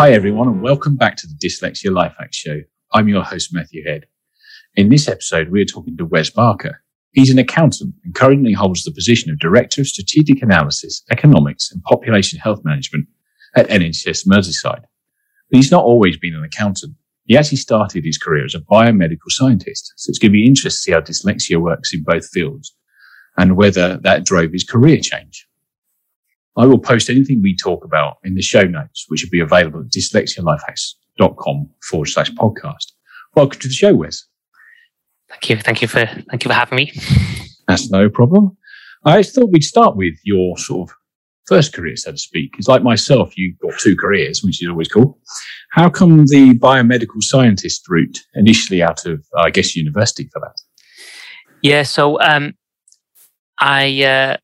Hi, everyone, and welcome back to the Dyslexia Life Hack Show. I'm your host, Matthew Head. In this episode, we're talking to Wes Baker. He's an accountant and currently holds the position of Director of Strategic Analysis, Economics and Population Health Management at NHS Merseyside. But he's not always been an accountant. He actually started his career as a biomedical scientist, so it's going to be interesting to see how dyslexia works in both fields and whether that drove his career change. I will post anything we talk about in the show notes, which will be available at dyslexialifehacks.com forward slash podcast. Welcome to the show, Wes. Thank you. Thank you for thank you for having me. That's no problem. I thought we'd start with your sort of first career, so to speak. It's like myself, you've got two careers, which is always cool. How come the biomedical scientist route initially out of, I guess, university for that? Yeah, so um, I uh,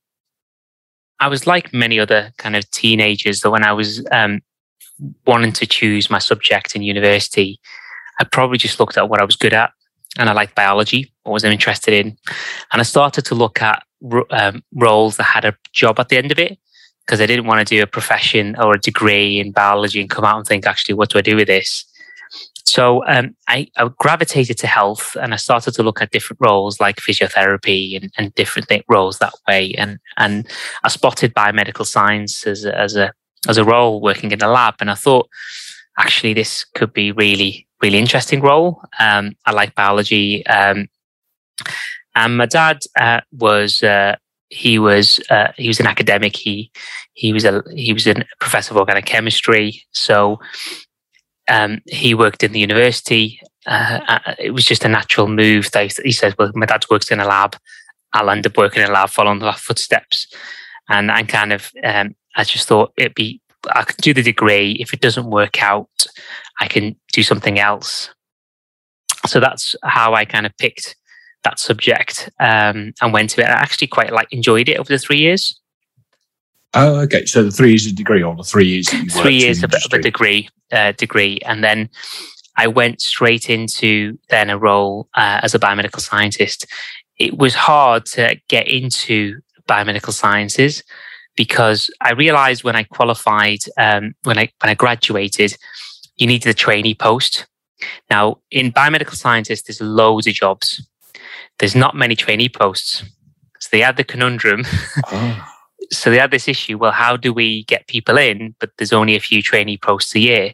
I was like many other kind of teenagers that when I was um, wanting to choose my subject in university, I probably just looked at what I was good at and I liked biology, what was I interested in. And I started to look at um, roles that had a job at the end of it because I didn't want to do a profession or a degree in biology and come out and think, actually, what do I do with this? So um, I, I, gravitated to health and I started to look at different roles like physiotherapy and, and different roles that way. And, and I spotted biomedical science as a, as a, as a role working in a lab. And I thought, actually, this could be really, really interesting role. Um, I like biology. Um, and my dad uh, was uh, he was uh, he was an academic. He he was a he was a professor of organic chemistry. So um, he worked in the university. Uh, uh it was just a natural move. They, he says, "Well, my dad works in a lab. I'll end up working in a lab, following the footsteps." And I kind of um, I just thought it'd be I can do the degree. If it doesn't work out, I can do something else. So that's how I kind of picked that subject um, and went to it. I actually quite like enjoyed it over the three years. Oh, okay. So the three years of degree, or the three years three years of, a degree, uh, degree, and then I went straight into then a role uh, as a biomedical scientist. It was hard to get into biomedical sciences because I realized when I qualified, um, when I when I graduated, you needed a trainee post. Now, in biomedical scientists, there's loads of jobs there's not many trainee posts. So they had the conundrum. Oh. so they had this issue. Well, how do we get people in? But there's only a few trainee posts a year.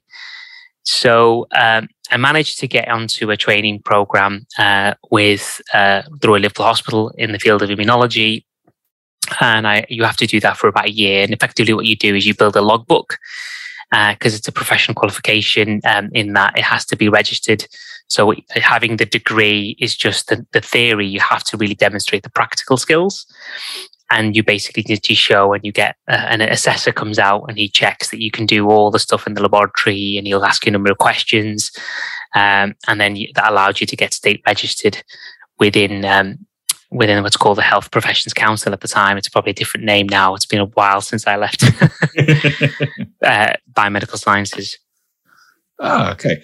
So um, I managed to get onto a training program uh, with uh, the Royal Liverpool Hospital in the field of immunology. And I, you have to do that for about a year. And effectively, what you do is you build a logbook because uh, it's a professional qualification um, in that it has to be registered so having the degree is just the, the theory. You have to really demonstrate the practical skills. And you basically need to show, and you get uh, an assessor comes out and he checks that you can do all the stuff in the laboratory, and he'll ask you a number of questions, um, and then you, that allows you to get state registered within um, within what's called the Health Professions Council at the time. It's probably a different name now. It's been a while since I left uh, biomedical sciences. Oh, okay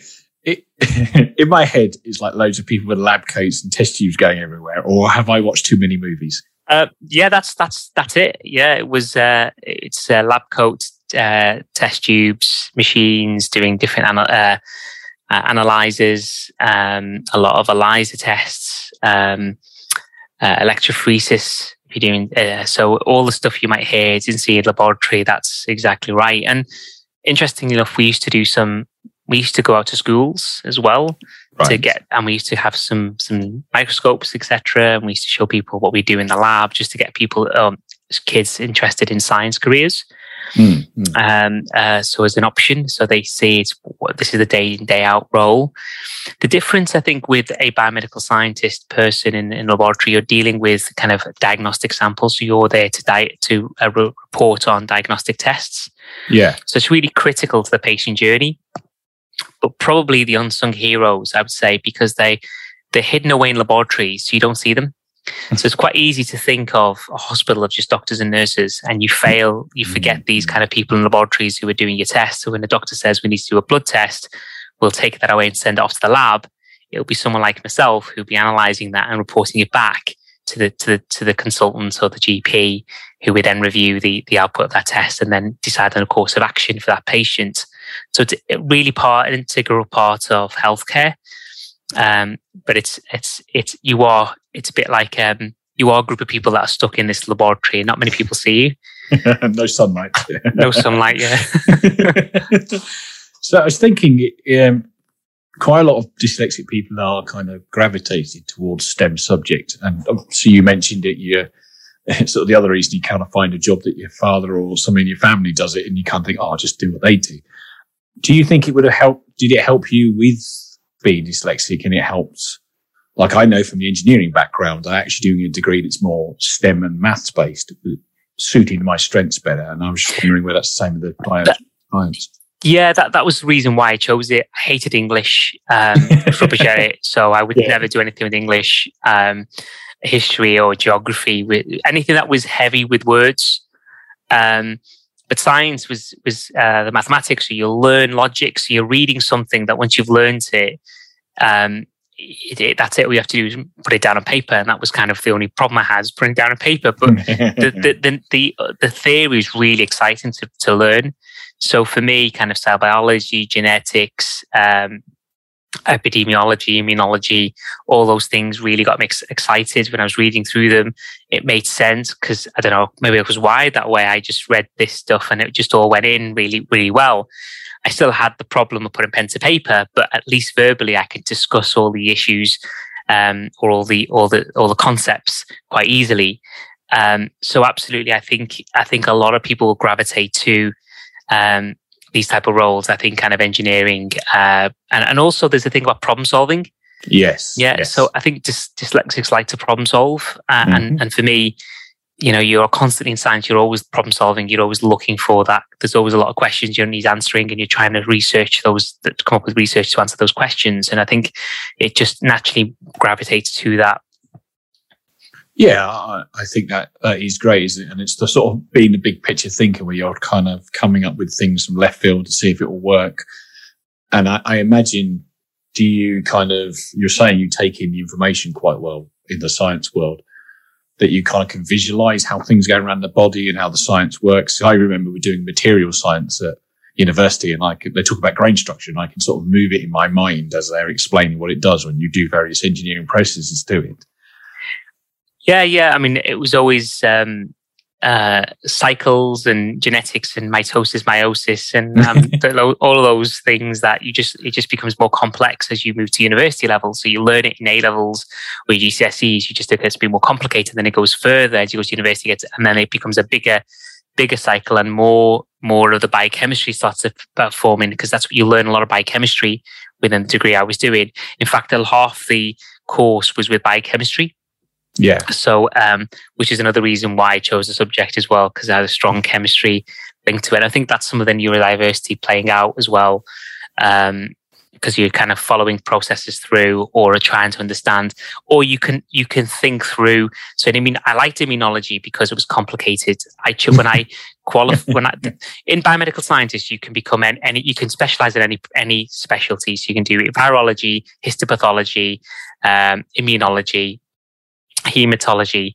it, in my head, it's like loads of people with lab coats and test tubes going everywhere. Or have I watched too many movies? Uh, yeah, that's that's that's it. Yeah, it was. Uh, it's uh, lab coats, uh, test tubes, machines doing different ana- uh, uh, analyzers, um, a lot of ELISA tests, um, electrophoresis. If you're doing so, all the stuff you might hear is in the laboratory. That's exactly right. And interestingly enough, we used to do some we used to go out to schools as well right. to get, and we used to have some some microscopes, etc. And we used to show people what we do in the lab just to get people, um, kids interested in science careers. Mm, Um, uh, so as an option, so they see it's this is the day in day out role. The difference, I think, with a biomedical scientist person in, in a laboratory, you're dealing with kind of diagnostic samples. So you're there to di- to uh, report on diagnostic tests. Yeah. So it's really critical to the patient journey but probably the unsung heroes, I would say, because they they're hidden away in laboratories, so you don't see them. Hmm. so it's quite easy to think of a hospital of just doctors and nurses, and you fail, you hmm. forget these kind of people in laboratories who are doing your tests. So when the doctor says we need to do a blood test, we'll take that away and send it off to the lab. It'll be someone like myself who'll be analysing that and reporting it back to the to the to the consultant or the GP, who would then review the the output of that test and then decide on a course of action for that patient. So it's really part, an integral part of healthcare. Um, but it's it's it's you are it's a bit like um, you are a group of people that are stuck in this laboratory, and not many people see you. no sunlight. no sunlight. Yeah. so I was thinking, um, quite a lot of dyslexic people are kind of gravitated towards STEM subject, and so you mentioned it. You sort of the other reason you kind of find a job that your father or someone in your family does it, and you can't think, oh, I'll just do what they do. Do you think it would have helped? Did it help you with being dyslexic, and it helped? Like I know from the engineering background, I actually doing a degree that's more STEM and maths based, suiting my strengths better. And I was just wondering whether that's the same with the clients. Yeah, that, that was the reason why I chose it. I hated English um, so I would yeah. never do anything with English. Um, history or geography, with anything that was heavy with words. Um, but science was was uh, the mathematics. So you learn logic. So you're reading something that once you've learned it, um, it, it, that's it. All you have to do is put it down on paper, and that was kind of the only problem I had is putting down on paper. But the, the, the the the theory is really exciting to to learn. So for me, kind of cell biology, genetics, um, epidemiology, immunology, all those things really got me ex- excited when I was reading through them. It made sense because I don't know, maybe it was wired that way. I just read this stuff and it just all went in really, really well. I still had the problem of putting pen to paper, but at least verbally I could discuss all the issues um, or all the all the all the concepts quite easily. Um, so absolutely, I think I think a lot of people will gravitate to um, these type of roles. I think kind of engineering, uh, and and also there's a thing about problem solving. Yes. Yeah. Yes. So I think dys- dyslexics like to problem solve, uh, mm-hmm. and and for me, you know, you're constantly in science. You're always problem solving. You're always looking for that. There's always a lot of questions you need answering, and you're trying to research those, to come up with research to answer those questions. And I think it just naturally gravitates to that yeah, I, I think that that is great, it? And it's the sort of being a big picture thinker where you're kind of coming up with things from left field to see if it will work. And I, I imagine, do you kind of, you're saying you take in the information quite well in the science world, that you kind of can visualize how things go around the body and how the science works. I remember we're doing material science at university and like they talk about grain structure and I can sort of move it in my mind as they're explaining what it does when you do various engineering processes to it. Yeah, yeah. I mean, it was always um, uh, cycles and genetics and mitosis, meiosis, and um, all of those things that you just it just becomes more complex as you move to university level. So you learn it in A levels or GCSEs. You just it gets to be more complicated. Then it goes further as you go to university, and then it becomes a bigger bigger cycle and more more of the biochemistry starts to uh, forming because that's what you learn a lot of biochemistry within the degree I was doing. In fact, half the course was with biochemistry. Yeah. So, um, which is another reason why I chose the subject as well, because I had a strong chemistry link to it. I think that's some of the neurodiversity playing out as well. Um, because you're kind of following processes through or are trying to understand or you can you can think through so i mean i liked immunology because it was complicated i when i qualify when i in biomedical scientists you can become any, you can specialize in any any specialties you can do virology histopathology um, immunology hematology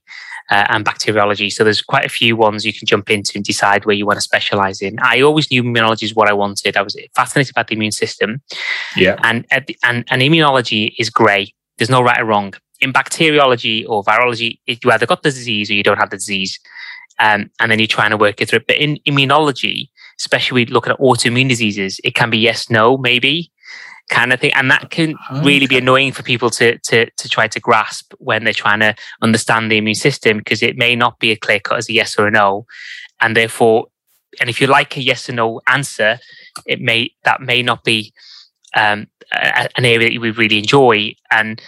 uh, and bacteriology. So there's quite a few ones you can jump into and decide where you want to specialize in. I always knew immunology is what I wanted. I was fascinated about the immune system. Yeah. And, and, and immunology is grey. There's no right or wrong. In bacteriology or virology, you either got the disease or you don't have the disease. Um, and then you're trying to work it through. But in immunology, especially we looking at autoimmune diseases, it can be yes, no, maybe kind of thing. And that can okay. really be annoying for people to, to, to try to grasp when they're trying to understand the immune system because it may not be a clear cut as a yes or a no. And therefore, and if you like a yes or no answer, it may, that may not be um, a, an area that you would really enjoy. And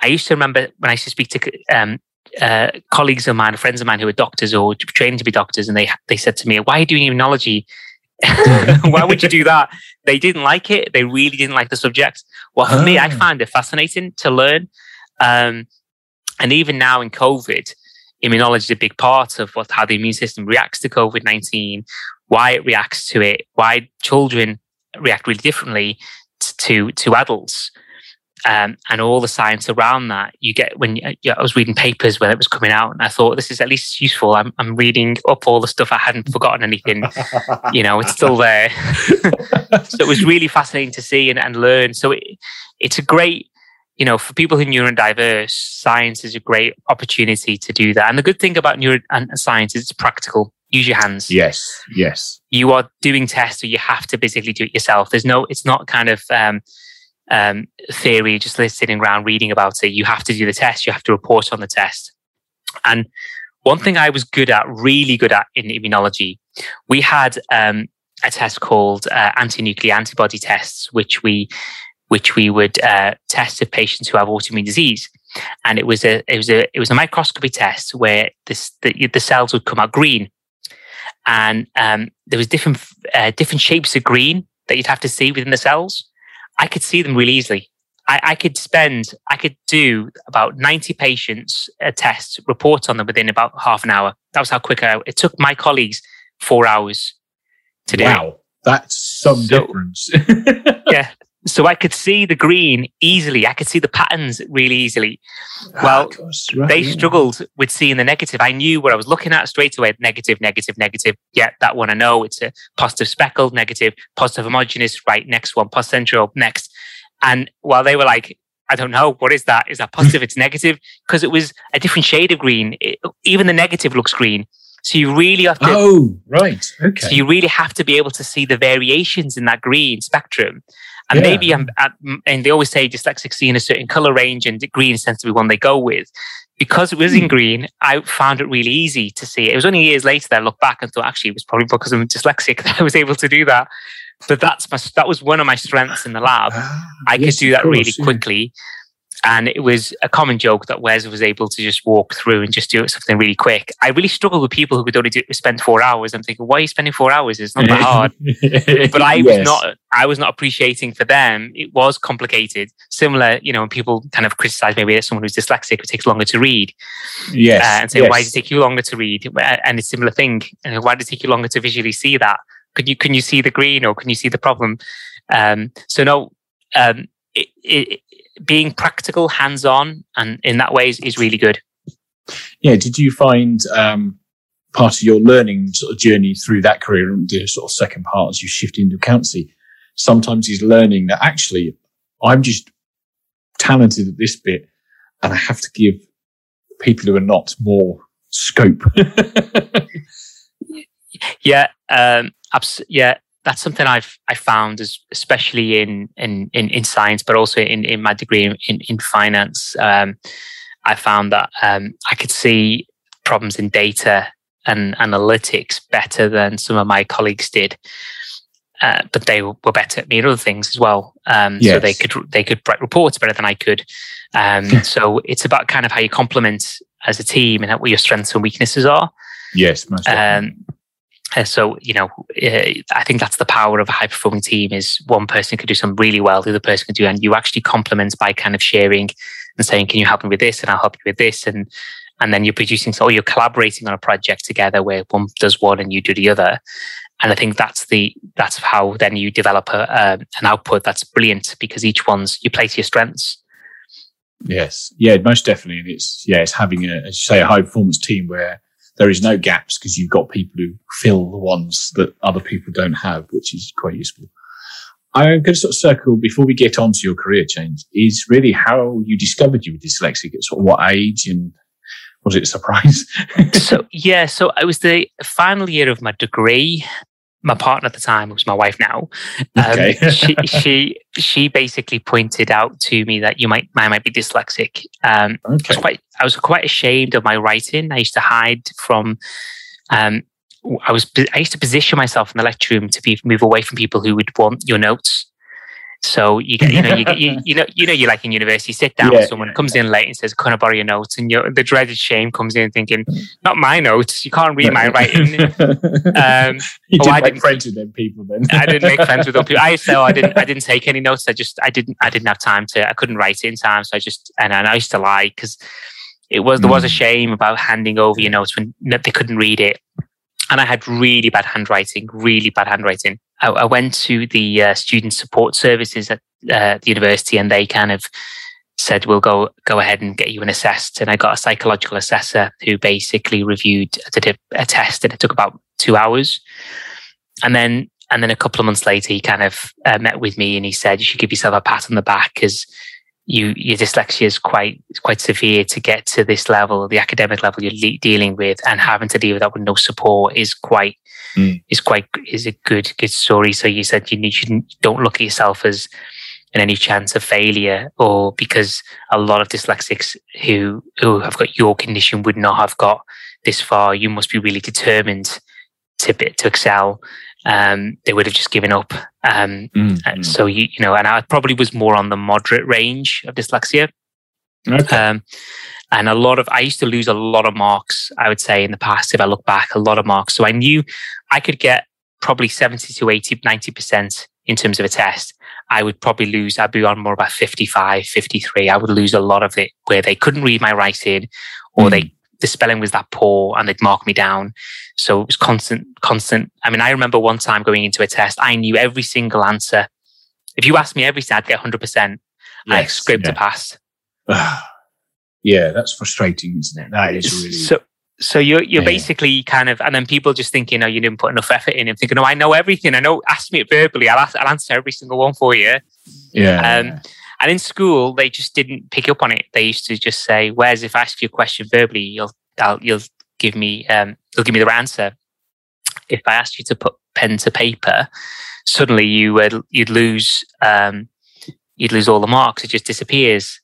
I used to remember when I used to speak to um, uh, colleagues of mine, friends of mine who were doctors or training to be doctors, and they they said to me, "Why are you doing immunology?" Why would you do that? They didn't like it. They really didn't like the subject. Well, for oh. me, I ah. find it fascinating to learn. Um, and even now in COVID, immunology is a big part of what how the immune system reacts to COVID nineteen, why it reacts to it, why children react really differently to to adults. Um, and all the science around that. You get when yeah, I was reading papers when it was coming out, and I thought this is at least useful. I'm, I'm reading up all the stuff. I hadn't forgotten anything. you know, it's still there. so it was really fascinating to see and, and learn. So it, it's a great, you know, for people who are neurodiverse, science is a great opportunity to do that. And the good thing about neuro and science is it's practical. Use your hands. Yes, yes. You are doing tests, so you have to basically do it yourself. There's no, it's not kind of um, um, theory, just sitting around reading about it. You have to do the test. You have to report on the test. And one thing I was good at, really good at in immunology, we had um, a test called uh, anti-nuclear antibody tests, which we which we would uh, test of patients who have autoimmune disease. And it was a it was a it was a microscopy test where this the, the cells would come out green, and um, there was different uh, different shapes of green that you'd have to see within the cells. I could see them really easily. I, I could spend, I could do about 90 patients uh, a test, report on them within about half an hour. That was how quick I, it took my colleagues four hours to do. Wow, that's some so, difference. yeah. So I could see the green easily. I could see the patterns really easily. Ah, well, right, they yeah. struggled with seeing the negative. I knew what I was looking at straight away. Negative, negative, negative. Yeah, that one I know. It's a positive speckled, negative, positive homogeneous. Right, next one, positive central, next. And while they were like, I don't know, what is that? Is that positive? it's negative because it was a different shade of green. It, even the negative looks green. So you really have to. Oh, right. Okay. So you really have to be able to see the variations in that green spectrum. And yeah. maybe I'm at, and they always say dyslexic see in a certain color range and green tends to be one they go with. Because it was in hmm. green, I found it really easy to see. It was only years later that I looked back and thought actually it was probably because I'm dyslexic that I was able to do that. But that's my, that was one of my strengths in the lab. Ah, I yes, could do that course, really yeah. quickly. And it was a common joke that Wes was able to just walk through and just do something really quick. I really struggle with people who could only do, spend four hours. I'm thinking, why are you spending four hours? It's not that hard. but I yes. was not, I was not appreciating for them. It was complicated. Similar, you know, when people kind of criticize maybe someone who's dyslexic, it takes longer to read. Yes. Uh, and say, yes. why does it take you longer to read? And it's a similar thing. And why does it take you longer to visually see that? Can you, can you see the green or can you see the problem? Um, so no, um, it, it, being practical, hands on, and in that way is, is really good. Yeah. Did you find um, part of your learning sort of journey through that career and the sort of second part as you shift into accountancy? Sometimes is learning that actually I'm just talented at this bit and I have to give people who are not more scope. yeah. Um, abs- yeah that's something I've I found as especially in in in, in science, but also in, in my degree in in finance. Um, I found that um, I could see problems in data and analytics better than some of my colleagues did. Uh, but they were better at me at other things as well. Um, yes. So they could they could write reports better than I could. Um, so it's about kind of how you complement as a team and what your strengths and weaknesses are. Yes, um, uh, so you know, uh, I think that's the power of a high performing team is one person can do something really well, the other person can do, and you actually complement by kind of sharing and saying, "Can you help me with this?" and I'll help you with this, and and then you're producing, so you're collaborating on a project together where one does one and you do the other. And I think that's the that's how then you develop a, an output that's brilliant because each one's you play to your strengths. Yes, yeah, most definitely. And it's yeah, it's having a as you say a high performance team where there is no gaps because you've got people who fill the ones that other people don't have, which is quite useful. I'm going to sort of circle before we get on to your career change is really how you discovered you were dyslexic at sort of what age and was it a surprise? so yeah, so it was the final year of my degree my partner at the time was my wife now. Um, okay. she, she she basically pointed out to me that you might I might be dyslexic. Um, okay. I was quite I was quite ashamed of my writing. I used to hide from. Um, I was I used to position myself in the lecture room to be move away from people who would want your notes. So you get, you know, you, get, you, you know, you know, you're like in university. You sit down yeah, with someone yeah. comes in late and says, "Can I borrow your notes?" And the dreaded shame comes in, thinking, "Not my notes. You can't read my writing." Um, you oh, didn't I make didn't, friends with them people then. I didn't make friends with them people. I so I didn't. I didn't take any notes. I just I didn't. I didn't have time to. I couldn't write it in time, so I just and, I used to lie because it was there was a mm. shame about handing over your notes when they couldn't read it, and I had really bad handwriting. Really bad handwriting. I, I went to the uh, student support services at uh, the university, and they kind of said, "We'll go go ahead and get you an assessed." And I got a psychological assessor who basically reviewed did a, a test, and it took about two hours. And then and then a couple of months later, he kind of uh, met with me and he said, "You should give yourself a pat on the back because you your dyslexia is quite quite severe to get to this level, the academic level you're le- dealing with, and having to deal with that with no support is quite mm. is quite is a good good story." So you said you need you don't look at yourself as in any chance of failure, or because a lot of dyslexics who who have got your condition would not have got this far. You must be really determined to to excel um, they would have just given up. Um, mm-hmm. So you you know, and I probably was more on the moderate range of dyslexia. Okay. Um, and a lot of I used to lose a lot of marks. I would say in the past, if I look back, a lot of marks. So I knew I could get probably 70 to 80, 90 percent in terms of a test. I would probably lose. I'd be on more about 55, 53. I would lose a lot of it where they couldn't read my writing or mm. they the spelling was that poor and they'd mark me down. So it was constant, constant. I mean, I remember one time going into a test, I knew every single answer. If you asked me everything, I'd get 100%. Yes, I scraped yeah. a pass. yeah, that's frustrating, isn't it? That is really. So, so you're you're yeah. basically kind of, and then people just thinking, oh, you didn't put enough effort in, and thinking, oh, I know everything. I know. Ask me it verbally. I'll, I'll answer every single one for you. Yeah. Um, and in school, they just didn't pick up on it. They used to just say, "Whereas if I ask you a question verbally, you'll I'll, you'll give me um, you'll give me the answer." If I asked you to put pen to paper, suddenly you would you'd lose um, you'd lose all the marks. It just disappears.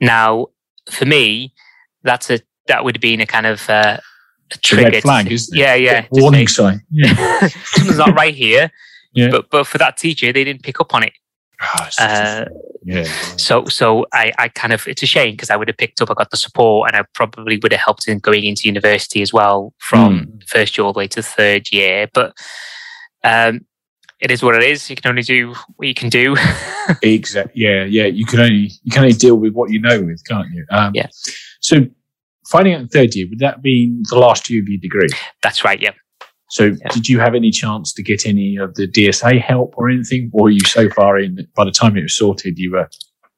Now, for me, that's a that would have been a kind of uh, a trigger. red flag, isn't it? Yeah, yeah. Warning sign. Yeah. Something's not right here. Yeah. But but for that teacher, they didn't pick up on it. Oh, uh, yeah. So, so I, I kind of, it's a shame because I would have picked up, I got the support and I probably would have helped in going into university as well from mm. first year all the way to third year. But, um, it is what it is. You can only do what you can do. exactly. Yeah. Yeah. You can only, you can only deal with what you know with, can't you? Um, yeah. So finding out in third year, would that be the last year of your degree? That's right. Yeah. So, yeah. did you have any chance to get any of the DSA help or anything? Or were you so far in by the time it was sorted, you were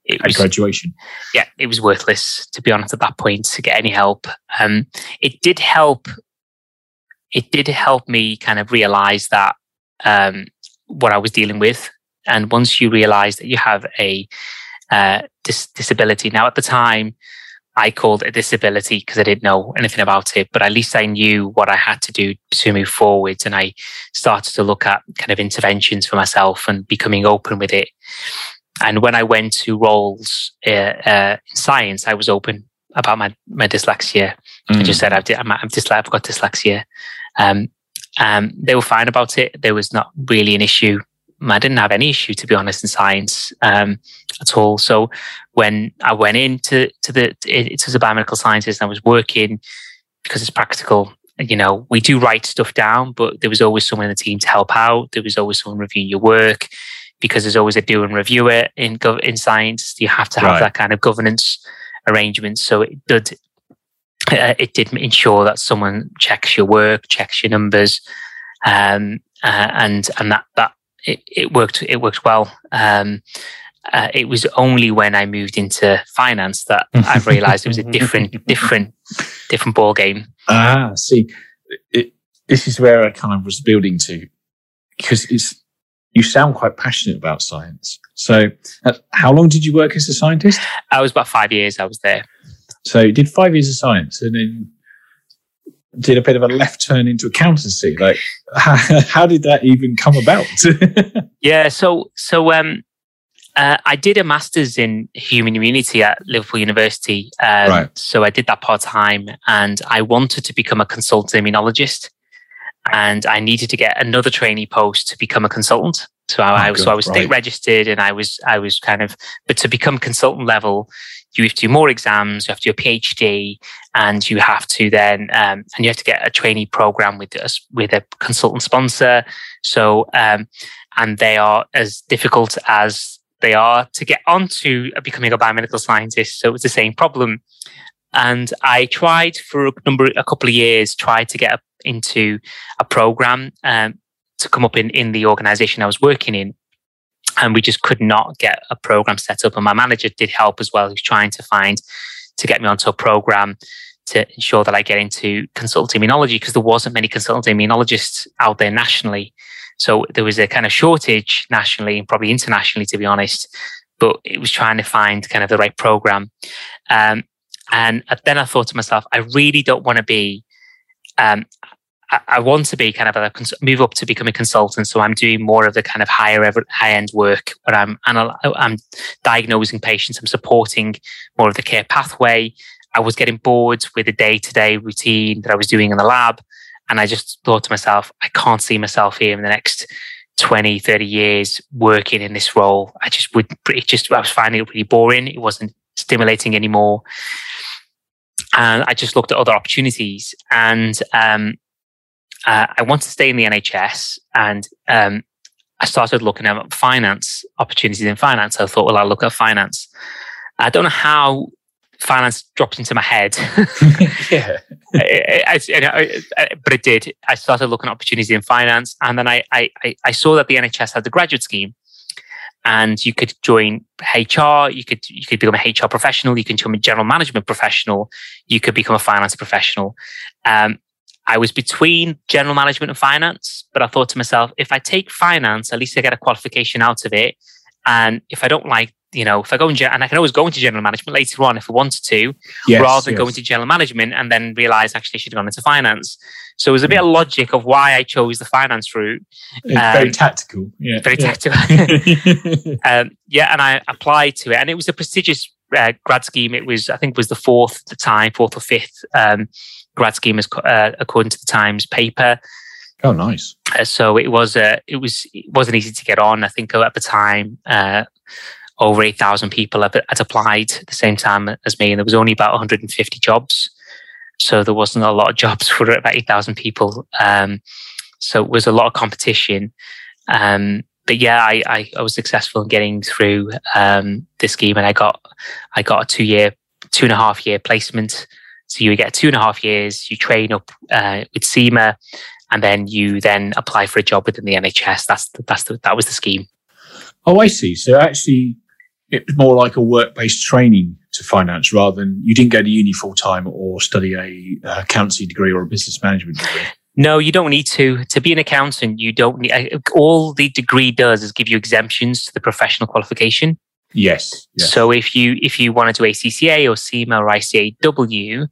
it at was, graduation? Yeah, it was worthless, to be honest, at that point to get any help. Um, it did help. It did help me kind of realize that um, what I was dealing with. And once you realize that you have a uh, dis- disability, now at the time, I called it a disability because I didn't know anything about it, but at least I knew what I had to do to move forwards. And I started to look at kind of interventions for myself and becoming open with it. And when I went to roles uh, uh, in science, I was open about my, my dyslexia. Mm. I just said, I've, I'm, I'm dysle- I've got dyslexia. Um, um, they were fine about it. There was not really an issue. I didn't have any issue, to be honest, in science um, at all. So when I went into to the it, as a biomedical scientist, I was working because it's practical. You know, we do write stuff down, but there was always someone in the team to help out. There was always someone reviewing your work because there's always a do and review it in in science. You have to have right. that kind of governance arrangement. So it did uh, it did ensure that someone checks your work, checks your numbers, um, uh, and and that that it, it worked. It worked well. Um, uh, it was only when I moved into finance that I realised it was a different, different, different ball game. Ah, see, it, this is where I kind of was building to, because it's you sound quite passionate about science. So, uh, how long did you work as a scientist? I was about five years. I was there. So, you did five years of science, and then did a bit of a left turn into accountancy. Like, how, how did that even come about? yeah, so so um, uh, I did a master's in human immunity at Liverpool University. Um, right. So I did that part time, and I wanted to become a consultant immunologist, and I needed to get another trainee post to become a consultant. So I, oh, so I was state registered, and I was I was kind of, but to become consultant level, you have to do more exams, you have to do a PhD, and you have to then um, and you have to get a trainee program with us with a consultant sponsor. So um, and they are as difficult as they are to get onto becoming a biomedical scientist. So it's the same problem. And I tried for a number, a couple of years, tried to get into a program. Um, to come up in in the organization I was working in, and we just could not get a program set up. And my manager did help as well. He was trying to find to get me onto a program to ensure that I get into consultant immunology because there wasn't many consultant immunologists out there nationally. So there was a kind of shortage nationally and probably internationally, to be honest. But it was trying to find kind of the right program. Um, and then I thought to myself, I really don't want to be. Um, I, want to be kind of a move up to become a consultant. So I'm doing more of the kind of higher high end work where I'm I'm diagnosing patients. I'm supporting more of the care pathway. I was getting bored with the day to day routine that I was doing in the lab. And I just thought to myself, I can't see myself here in the next 20, 30 years working in this role. I just would, it just, I was finding it really boring. It wasn't stimulating anymore. And I just looked at other opportunities and, um, uh, I wanted to stay in the NHS and, um, I started looking at finance opportunities in finance. I thought, well, I'll look at finance. I don't know how finance dropped into my head. yeah. I, I, I, but it did. I started looking at opportunities in finance, and then I, I, I saw that the NHS had the graduate scheme, and you could join HR. You could you could become a HR professional. You can become a general management professional. You could become a finance professional. Um, I was between general management and finance, but I thought to myself, if I take finance, at least I get a qualification out of it. And if I don't like you know, if I go in, and I can always go into general management later on if I wanted to, yes, rather than yes. go into general management and then realize actually I should have gone into finance. So it was a bit of logic of why I chose the finance route. Um, very tactical. Yeah. Very yeah. tactical. um, yeah. And I applied to it and it was a prestigious uh, grad scheme. It was, I think, was the fourth the time, fourth or fifth um, grad scheme as, uh, according to the Times paper. Oh, nice. Uh, so it was, uh, it was, it wasn't easy to get on. I think at the time, uh, over 8,000 people had, had applied at the same time as me, and there was only about 150 jobs. So there wasn't a lot of jobs for about 8,000 people. Um, so it was a lot of competition. Um, but yeah, I, I, I, was successful in getting through um, this scheme, and I got I got a two year, two and a half year placement. So you get two and a half years. You train up uh, with CIMA, and then you then apply for a job within the NHS. That's the, that's the, that was the scheme. Oh, I see. So actually, it was more like a work-based training to finance rather than you didn't go to uni full time or study a, a accountancy degree or a business management degree. No, you don't need to. To be an accountant, you don't need. Uh, all the degree does is give you exemptions to the professional qualification. Yes. So if you if you want to do ACCA or CIMA or ICAW,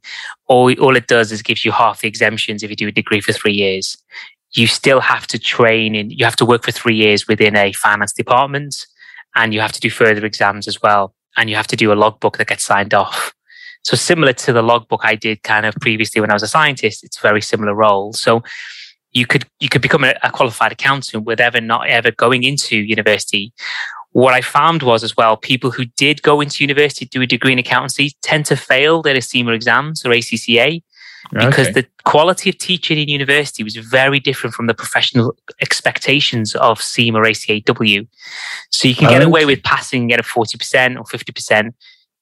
all all it does is gives you half the exemptions if you do a degree for three years. You still have to train in. You have to work for three years within a finance department and you have to do further exams as well. And you have to do a logbook that gets signed off. So similar to the logbook I did kind of previously when I was a scientist, it's very similar role. So you could you could become a, a qualified accountant with ever not ever going into university. What I found was as well, people who did go into university do a degree in accountancy tend to fail their CIMA exams or ACCA because okay. the quality of teaching in university was very different from the professional expectations of CIMA or ACAW. So you can get okay. away with passing at a 40% or 50%.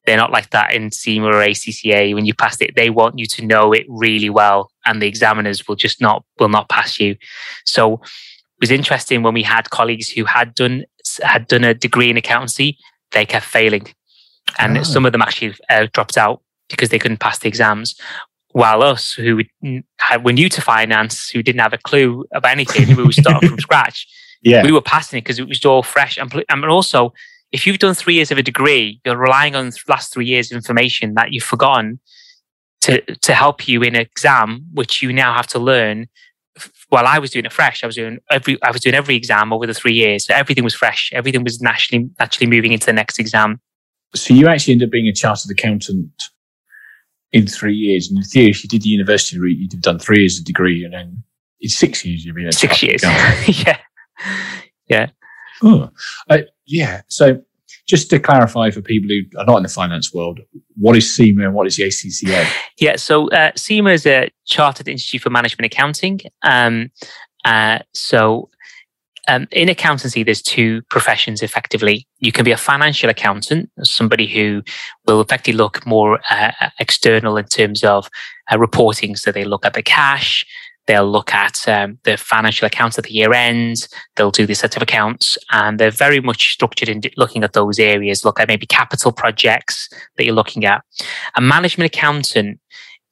They're not like that in CIMA or ACCA. When you pass it, they want you to know it really well, and the examiners will just not will not pass you. So was interesting when we had colleagues who had done had done a degree in accountancy, they kept failing, and oh. some of them actually uh, dropped out because they couldn't pass the exams. While us, who were new to finance, who didn't have a clue about anything, we were starting from scratch. Yeah. We were passing it because it was all fresh. And, and also, if you've done three years of a degree, you're relying on the last three years of information that you've forgotten to, to help you in an exam, which you now have to learn. While I was doing it fresh, I was doing every I was doing every exam over the three years. So everything was fresh. Everything was naturally naturally moving into the next exam. So you actually ended up being a chartered accountant in three years. And in theory, if you did the university route, you'd have done three years of degree, and then in six years you'd be a six years. yeah, yeah, oh. uh, yeah. So just to clarify for people who are not in the finance world, what is CIMA and what is the ACCA? Yeah, so uh, CIMA is a Chartered Institute for Management Accounting. Um, uh, so um, in accountancy, there's two professions effectively. You can be a financial accountant, somebody who will effectively look more uh, external in terms of uh, reporting. So they look at the cash, They'll look at um, the financial accounts at the year end. They'll do the set of accounts, and they're very much structured in looking at those areas. Look at maybe capital projects that you're looking at. A management accountant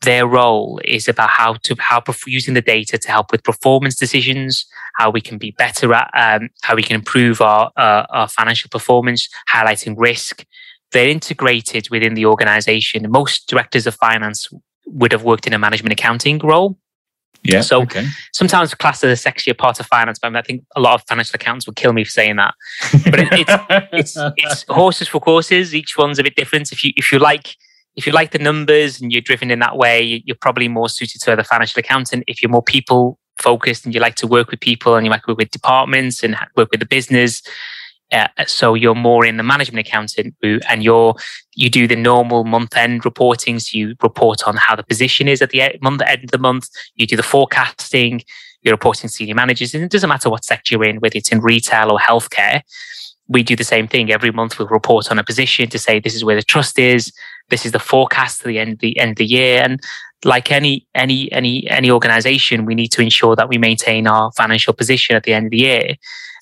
their role is about how to how using the data to help with performance decisions, how we can be better at, um, how we can improve our uh, our financial performance, highlighting risk. They're integrated within the organization. Most directors of finance would have worked in a management accounting role. Yeah. So okay. sometimes classed as a sexier part of finance, but I, mean, I think a lot of financial accountants would kill me for saying that. But it, it's, it's, it's horses for courses. Each one's a bit different. If you if you like if you like the numbers and you're driven in that way, you're probably more suited to the financial accountant. If you're more people focused and you like to work with people and you like to work with departments and work with the business, uh, so you're more in the management accountant route and you're you do the normal month end reporting. So you report on how the position is at the month end of the month. You do the forecasting. You're reporting to senior managers. And it doesn't matter what sector you're in whether it's in retail or healthcare. We do the same thing. Every month we report on a position to say this is where the trust is. This is the forecast to the end of the end of the year. And like any any any any organization we need to ensure that we maintain our financial position at the end of the year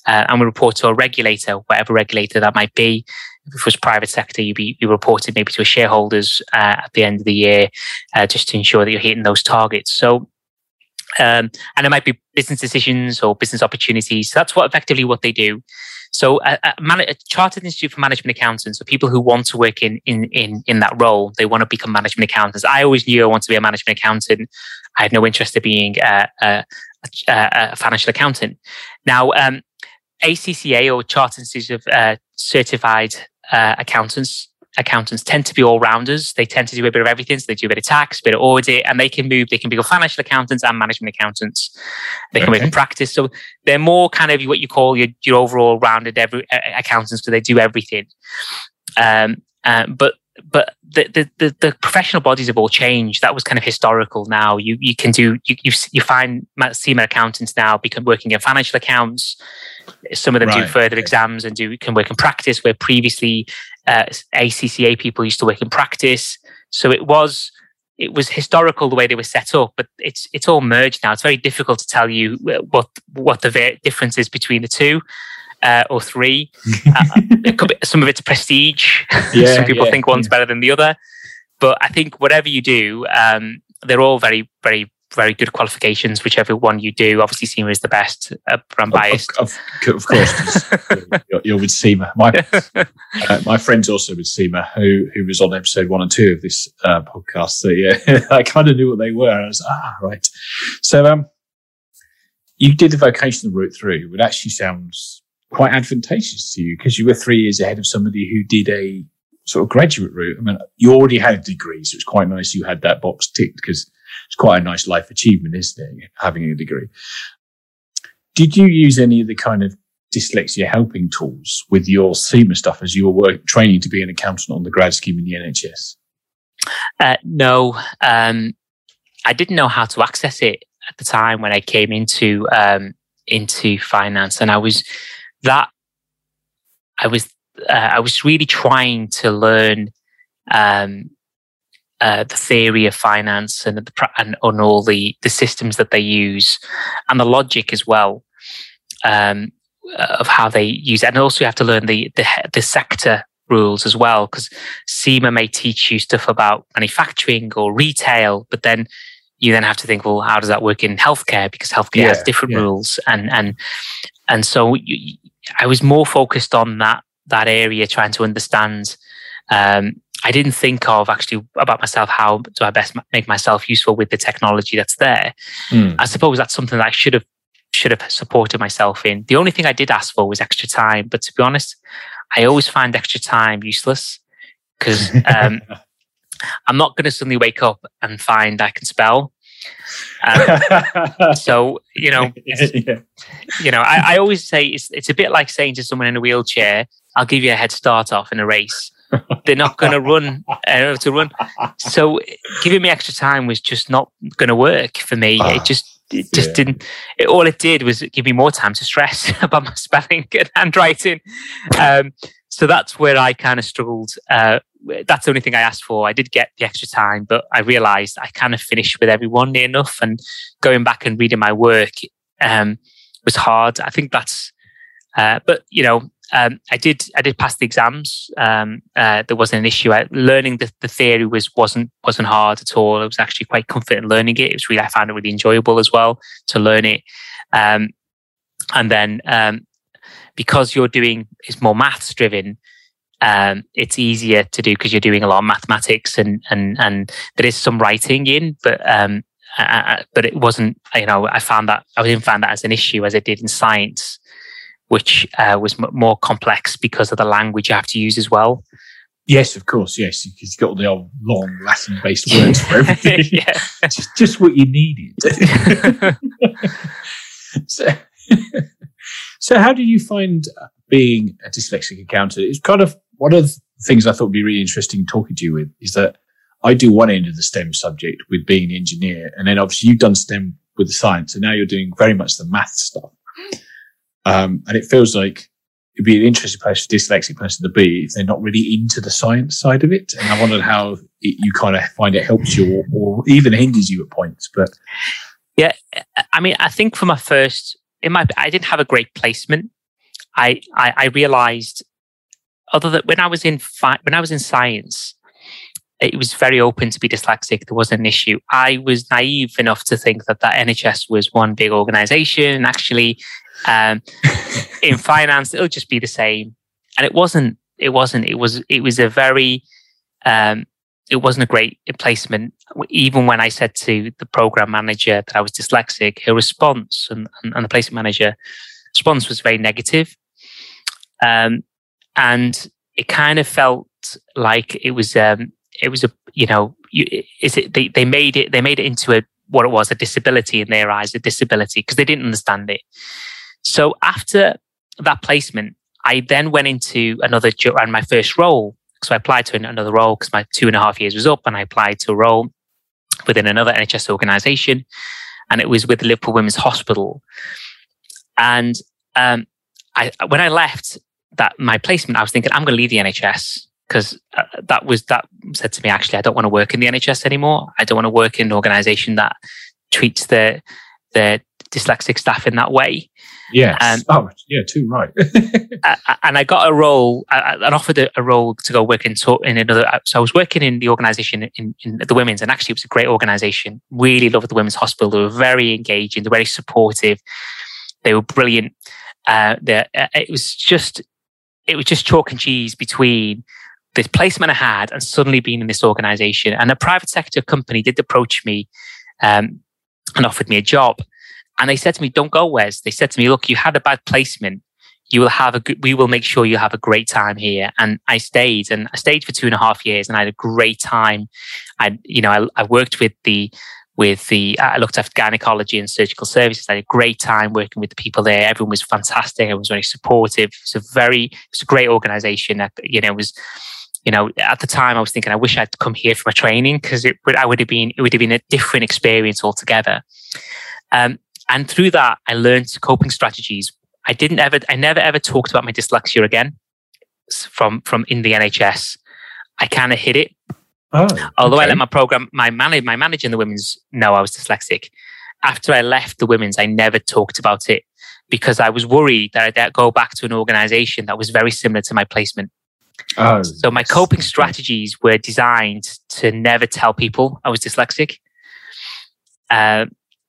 uh, and we report to a regulator, whatever regulator that might be. If it was private sector, you'd be you reported maybe to a shareholders uh, at the end of the year, uh, just to ensure that you're hitting those targets. So, um, and it might be business decisions or business opportunities. So that's what effectively what they do. So, a, a, man- a, chartered institute for management accountants, so people who want to work in in in in that role, they want to become management accountants. I always knew I wanted to be a management accountant. I had no interest in being a, a, a financial accountant. Now, um, ACCA or Chartered Institute of uh, Certified uh, Accountants accountants tend to be all rounders. They tend to do a bit of everything. So they do a bit of tax, a bit of audit, and they can move. They can become financial accountants and management accountants. They can okay. work in practice. So they're more kind of what you call your, your overall rounded every, uh, accountants. So they do everything. Um, uh, but but the, the, the, the, professional bodies have all changed. That was kind of historical now. You, you can do, you, you, you find senior accountants now become working in financial accounts. Some of them right. do further exams and do can work in practice where previously uh, ACCA people used to work in practice. So it was, it was historical the way they were set up, but it's it's all merged now. It's very difficult to tell you what what the difference is between the two uh, or three. uh, it could be, some of it's prestige. Yeah, some people yeah, think one's yeah. better than the other. But I think whatever you do, um, they're all very, very, very good qualifications. Whichever one you do, obviously CIMA is the best. Uh, I'm biased, of, of, of course. you're, you're, with CIMA. My uh, my friend's also with CIMA, who who was on episode one and two of this uh, podcast. So yeah, I kind of knew what they were. I was ah right. So um, you did the vocational route through. It actually sounds quite advantageous to you because you were three years ahead of somebody who did a sort of graduate route. I mean, you already had a degree, so it's quite nice you had that box ticked because it's quite a nice life achievement, isn't it? Having a degree. Did you use any of the kind of dyslexia helping tools with your CIMA stuff as you were work, training to be an accountant on the grad scheme in the NHS? Uh, no, um, I didn't know how to access it at the time when I came into um, into finance, and I was that I was uh, I was really trying to learn um, uh, the theory of finance and the and on all the the systems that they use and the logic as well um, of how they use it. And also you have to learn the the, the sector rules as well because CIMA may teach you stuff about manufacturing or retail, but then you then have to think, well, how does that work in healthcare? Because healthcare yeah, has different yeah. rules, and and and so you, I was more focused on that that area, trying to understand. Um, I didn't think of actually about myself. How do I best make myself useful with the technology that's there? Mm. I suppose that's something that I should have should have supported myself in. The only thing I did ask for was extra time, but to be honest, I always find extra time useless because um, I'm not going to suddenly wake up and find I can spell. Um, so you know, yeah. you know, I, I, always say it's it's a bit like saying to someone in a wheelchair, "I'll give you a head start off in a race." They're not going to run uh, to run. So giving me extra time was just not going to work for me. Oh, it just it just yeah. didn't. It, all it did was give me more time to stress about my spelling and handwriting. Um, so that's where I kind of struggled. Uh, that's the only thing I asked for. I did get the extra time, but I realized I kind of finished with everyone near enough. And going back and reading my work um, was hard. I think that's, uh, but you know, um, I did I did pass the exams. Um, uh, there wasn't an issue. I, learning the, the theory was wasn't wasn't hard at all. I was actually quite confident learning it. It was really I found it really enjoyable as well to learn it. Um, and then um, because you're doing is more maths driven, um, it's easier to do because you're doing a lot of mathematics and and and there is some writing in, but um, uh, but it wasn't. You know, I found that I didn't find that as an issue as I did in science, which uh, was m- more complex because of the language you have to use as well. Yes, of course. Yes, because you've got all the old long Latin-based words for everything. yeah. just, just what you needed. so, so, how do you find being a dyslexic accountant? It's kind of one of the things I thought would be really interesting talking to you with is that I do one end of the STEM subject with being an engineer, and then obviously you've done STEM with the science, and now you're doing very much the math stuff. Um, and it feels like it'd be an interesting place for dyslexic person to be if they're not really into the science side of it. And I wondered how it, you kind of find it helps you or, or even hinders you at points. But yeah, I mean, I think for my first in my I didn't have a great placement. I I, I realized other than when I was in fi- when I was in science, it was very open to be dyslexic. There wasn't an issue. I was naive enough to think that that NHS was one big organization. Actually, um, in finance, it'll just be the same. And it wasn't. It wasn't. It was. It was a very um, it wasn't a great placement. Even when I said to the program manager that I was dyslexic, her response and, and, and the placement manager response was very negative. Um, and it kind of felt like it was, um, it was a, you know, you, is it, they, they made it, they made it into a, what it was, a disability in their eyes, a disability, because they didn't understand it. So after that placement, I then went into another, and my first role so I applied to another role because my two and a half years was up and I applied to a role within another NHS organization. And it was with the Liverpool Women's Hospital. And um, I, when I left that my placement, I was thinking, I'm going to leave the NHS because uh, that was that said to me, actually, I don't want to work in the NHS anymore. I don't want to work in an organization that treats the the dyslexic staff in that way. Yes. Um, oh, yeah, too right. and I got a role, I, I offered a, a, role to go work in, in another. Uh, so I was working in the organization in, in the women's, and actually it was a great organization. Really loved the women's hospital. They were very engaging, they were very supportive. They were brilliant. Uh, uh, it was just, it was just chalk and cheese between this placement I had and suddenly being in this organization. And a private sector company did approach me um, and offered me a job. And they said to me, don't go, Wes. They said to me, look, you had a bad placement. You will have a good, we will make sure you have a great time here. And I stayed and I stayed for two and a half years and I had a great time. I, you know, I, I worked with the, with the, I looked after gynecology and surgical services. I had a great time working with the people there. Everyone was fantastic. Everyone was very supportive. It's a very, it's a great organization. You know, it was, you know, at the time I was thinking, I wish I'd come here for my training because it would, I would have been, it would have been a different experience altogether. Um, and through that, I learned coping strategies. I didn't ever, I never ever talked about my dyslexia again from, from in the NHS. I kind of hid it. Oh, Although okay. I let my program, my manager, my manager in the women's know I was dyslexic. After I left the women's, I never talked about it because I was worried that I'd go back to an organization that was very similar to my placement. Oh, so my coping strategies were designed to never tell people I was dyslexic. Uh,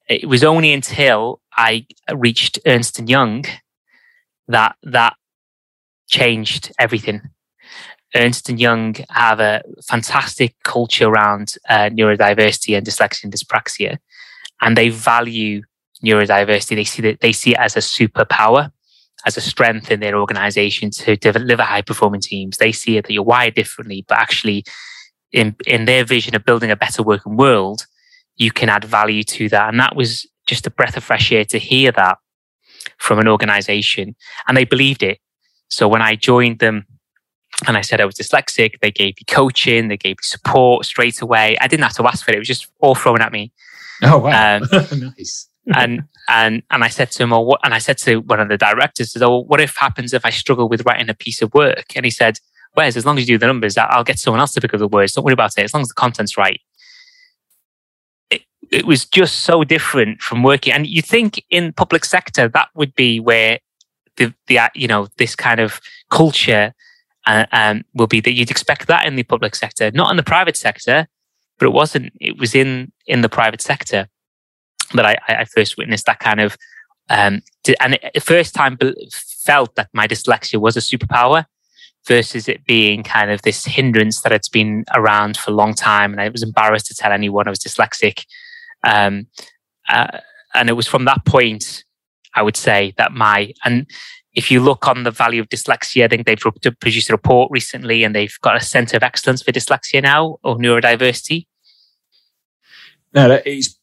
it was only until I reached Ernst and Young that that changed everything. Ernst and Young have a fantastic culture around uh, neurodiversity and dyslexia and dyspraxia, and they value neurodiversity. They see that they see it as a superpower, as a strength in their organization to deliver high performing teams. They see it that you're wired differently, but actually, in in their vision of building a better working world, you can add value to that. And that was just a breath of fresh air to hear that from an organization. And they believed it. So when I joined them and I said I was dyslexic, they gave me coaching, they gave me support straight away. I didn't have to ask for it, it was just all thrown at me. Oh, wow. Um, nice. and and and I said to him, "Oh, what?" And I said to one of the directors, "Oh, what if happens if I struggle with writing a piece of work?" And he said, "Whereas as long as you do the numbers, I'll get someone else to pick up the words. Don't worry about it. As long as the content's right." It, was just so different from working, and you think in public sector that would be where the the you know this kind of culture uh, um, will be that you'd expect that in the public sector, not in the private sector, but it wasn't. It was in in the private sector that I, I first witnessed that kind of, um, and the first time felt that my dyslexia was a superpower versus it being kind of this hindrance that it's been around for a long time, and I was embarrassed to tell anyone I was dyslexic. Um, uh, and it was from that point, I would say that my and if you look on the value of dyslexia, I think they've produced a report recently and they've got a center of excellence for dyslexia now or neurodiversity. No, it's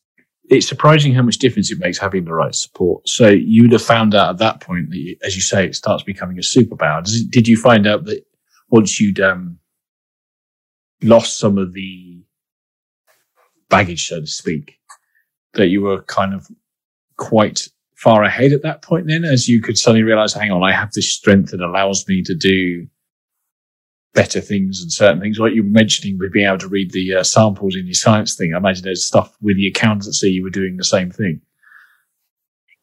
it's surprising how much difference it makes having the right support. So you would have found out at that point that, you, as you say, it starts becoming a superpower. Did you find out that once you'd um, lost some of the baggage, so to speak, that you were kind of quite far ahead at that point then as you could suddenly realize, hang on, I have this strength that allows me to do better things and certain things. Like you were mentioning with being able to read the uh, samples in your science thing. I imagine there's stuff with the accountancy you were doing the same thing.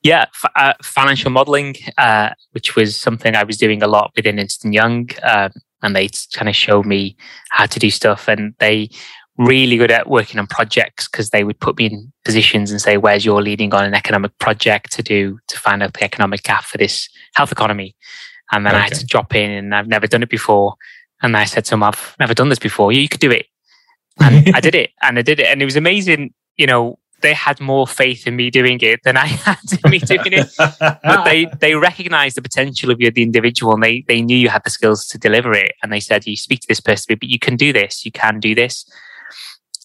Yeah, f- uh, financial modeling, uh, which was something I was doing a lot within Ernst and Young, um, and they kind of showed me how to do stuff. And they really good at working on projects because they would put me in positions and say, "Wes your leading on an economic project to do to find out the economic gap for this health economy?" And then okay. I had to drop in, and I've never done it before. And I said to him, "I've never done this before. You, you could do it." And I did it, and I did it, and it was amazing. You know, they had more faith in me doing it than I had in me doing it. but they they recognized the potential of you, the individual, and they they knew you had the skills to deliver it. And they said, "You speak to this person, but you can do this. You can do this."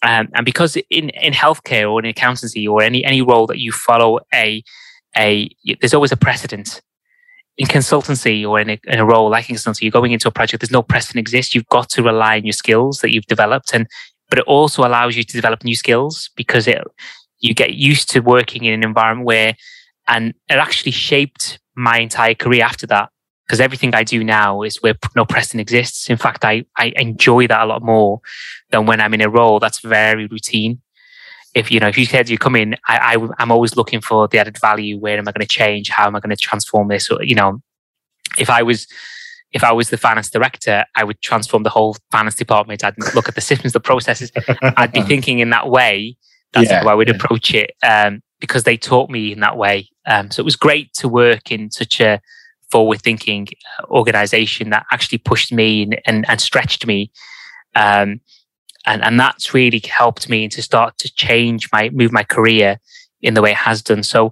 Um, and because in, in healthcare or in accountancy or any, any role that you follow a, a, there's always a precedent in consultancy or in a, in a role like consultancy, you're going into a project, there's no precedent exists. You've got to rely on your skills that you've developed. And, but it also allows you to develop new skills because it, you get used to working in an environment where, and it actually shaped my entire career after that because everything I do now is where no precedent exists. In fact, I, I enjoy that a lot more than when I'm in a role that's very routine. If you know, if you said you come in, I, I am always looking for the added value. Where am I going to change? How am I going to transform this? Or, you know, if I was if I was the finance director, I would transform the whole finance department. I'd look at the systems, the processes. I'd be thinking in that way. That's yeah, how I would yeah. approach it um, because they taught me in that way. Um, so it was great to work in such a forward thinking organization that actually pushed me and, and, and stretched me. Um, and, and that's really helped me to start to change my, move my career in the way it has done. So,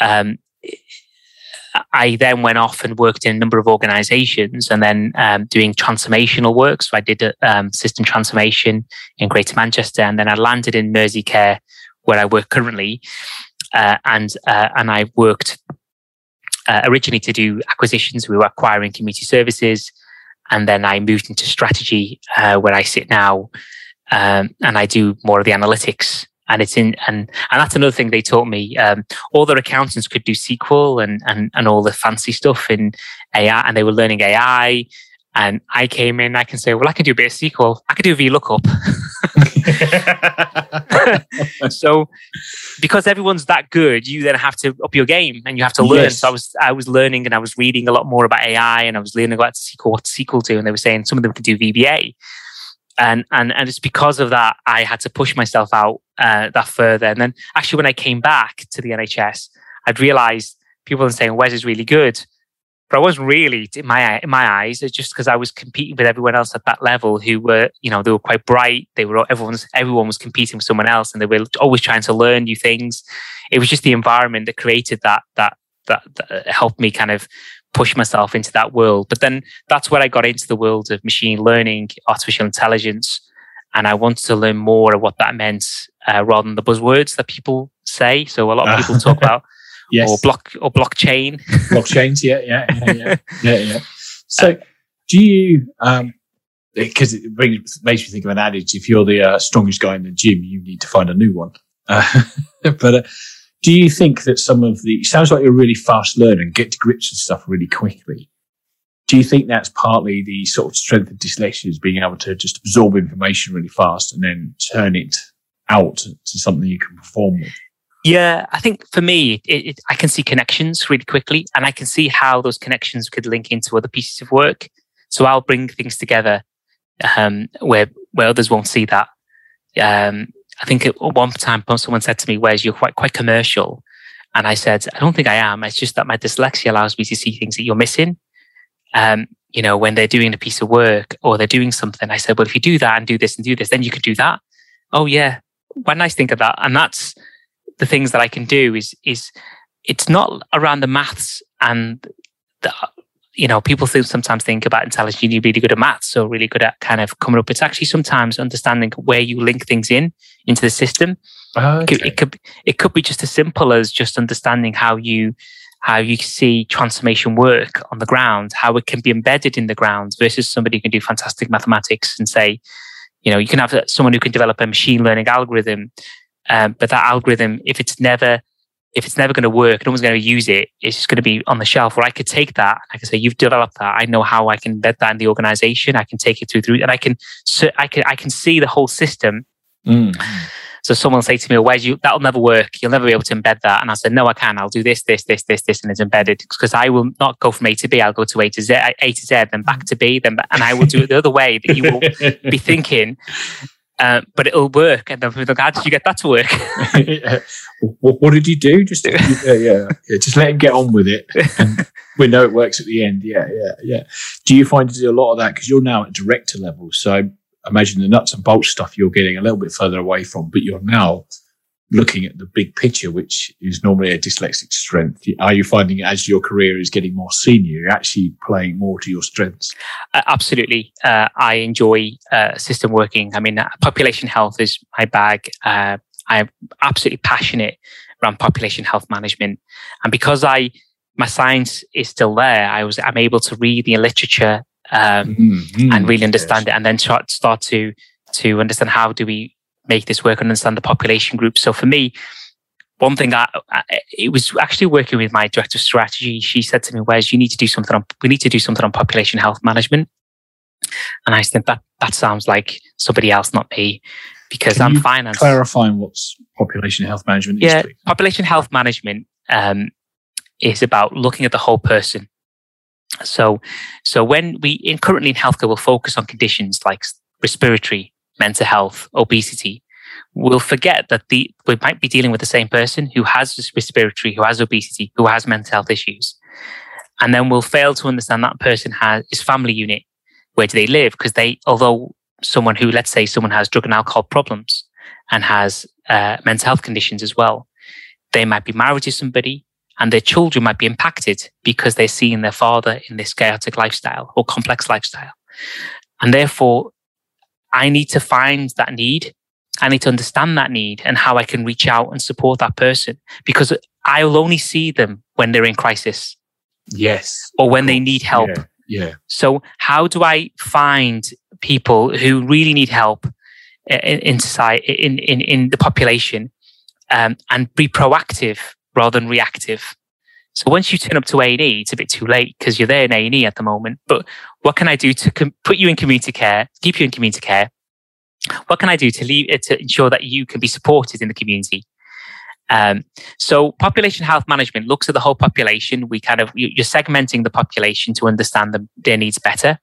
um, I then went off and worked in a number of organizations and then um, doing transformational work. So I did a um, system transformation in Greater Manchester and then I landed in Merseycare where I work currently. Uh, and uh, and I worked uh, originally to do acquisitions. We were acquiring community services. And then I moved into strategy, uh, where I sit now. Um, and I do more of the analytics. And it's in, and, and that's another thing they taught me. Um, all their accountants could do SQL and, and, and all the fancy stuff in AI, and they were learning AI. And I came in, I can say, well, I can do a bit of SQL. I can do VLOOKUP. so because everyone's that good, you then have to up your game and you have to learn. Yes. So I was I was learning and I was reading a lot more about AI and I was learning about SQL, what SQL do, and they were saying some of them could do VBA. And and and it's because of that I had to push myself out uh, that further. And then actually when I came back to the NHS, I'd realized people were saying Wes is really good but I wasn't really in my in my eyes. It's just because I was competing with everyone else at that level who were, you know, they were quite bright. They were everyone's everyone was competing with someone else, and they were always trying to learn new things. It was just the environment that created that that that, that helped me kind of push myself into that world. But then that's where I got into the world of machine learning, artificial intelligence, and I wanted to learn more of what that meant uh, rather than the buzzwords that people say. So a lot of people talk about yes. or block or blockchain. Blockchains, yeah, yeah, yeah, yeah, yeah, yeah. So, do you? Um, because it brings, makes me think of an adage: if you're the uh, strongest guy in the gym, you need to find a new one. Uh, but uh, Do you think that some of the sounds like you're really fast learner and get to grips with stuff really quickly? Do you think that's partly the sort of strength of dyslexia is being able to just absorb information really fast and then turn it out to something you can perform with? Yeah, I think for me, it, it, I can see connections really quickly, and I can see how those connections could link into other pieces of work. So I'll bring things together um, where where others won't see that. Um, I think at one time someone said to me, "Wes you're quite quite commercial," and I said, "I don't think I am. It's just that my dyslexia allows me to see things that you're missing." Um, you know, when they're doing a piece of work or they're doing something, I said, "Well, if you do that and do this and do this, then you can do that." Oh yeah, when I think of that, and that's the things that I can do is is it's not around the maths and the you know, people think, sometimes think about intelligence, you need really good at maths or really good at kind of coming up. It's actually sometimes understanding where you link things in into the system. okay. it, could, it could it could be just as simple as just understanding how you how you see transformation work on the ground, how it can be embedded in the ground versus somebody who can do fantastic mathematics and say, you know, you can have someone who can develop a machine learning algorithm, um, but that algorithm, if it's never if it's never going to work, no one's going to use it. It's just going to be on the shelf. Where I could take that, I can say, "You've developed that. I know how I can embed that in the organization. I can take it through through, and I can, so I can, I can see the whole system." Mm. So someone will say to me, well, "Wes you? That'll never work. You'll never be able to embed that." And I said, "No, I can. I'll do this, this, this, this, this, and it's embedded because I will not go from A to B. I'll go to A to Z, A to Z, then back to B, then and I will do it the other way. That you will be thinking." Uh, but it'll work. And they'll be like, how did you get that to work? what, what, did you do? Just yeah, yeah, yeah, just let him get on with it. And we know it works at the end. Yeah, yeah, yeah. Do you find to do a lot of that because you're now at director level? So imagine the nuts and bolts stuff you're getting a little bit further away from, but you're now looking at the big picture, which is normally a dyslexic strength. Are you finding as your career is getting more senior, you're actually playing more to your strengths? Uh, absolutely. Uh, I enjoy uh, system working. I mean, uh, population health is my bag. Uh, I'm absolutely passionate around population health management. And because I, my science is still there, I was, I'm able to read the literature um, mm-hmm. and really understand yes. it and then start, start to, to understand how do we make this work and understand the population group. So for me, one thing I, I, it was actually working with my director of strategy. She said to me, "Wes, you need to do something on. We need to do something on population health management." And I said that that sounds like somebody else, not me, because Can I'm finance. Clarifying what's population health management. Yeah, population health management um, is about looking at the whole person. So, so when we in currently in healthcare, we'll focus on conditions like respiratory, mental health, obesity, we'll forget that the we might be dealing with the same person who has respiratory, who has obesity, who has mental health issues. And then we'll fail to understand that person has his family unit. Where do they live? Because they, although someone who, let's say, someone has drug and alcohol problems and has uh, mental health conditions as well, they might be married to somebody and their children might be impacted because they're seeing their father in this chaotic lifestyle or complex lifestyle. And therefore, I need to find that need. I need to understand that need and how I can reach out and support that person because I'll only see them when they're in crisis. Yes. Or when they need help. Yeah. yeah. So how do I find people who really need help in, in society, in, in, in the population, um, and be proactive rather than reactive? So once you turn up to A&E, it's a bit too late because you're there in A&E at the moment. But what can I do to com- put you in community care, keep you in community care? What can I do to leave it to ensure that you can be supported in the community? Um, so population health management looks at the whole population. We kind of, you're segmenting the population to understand their needs better.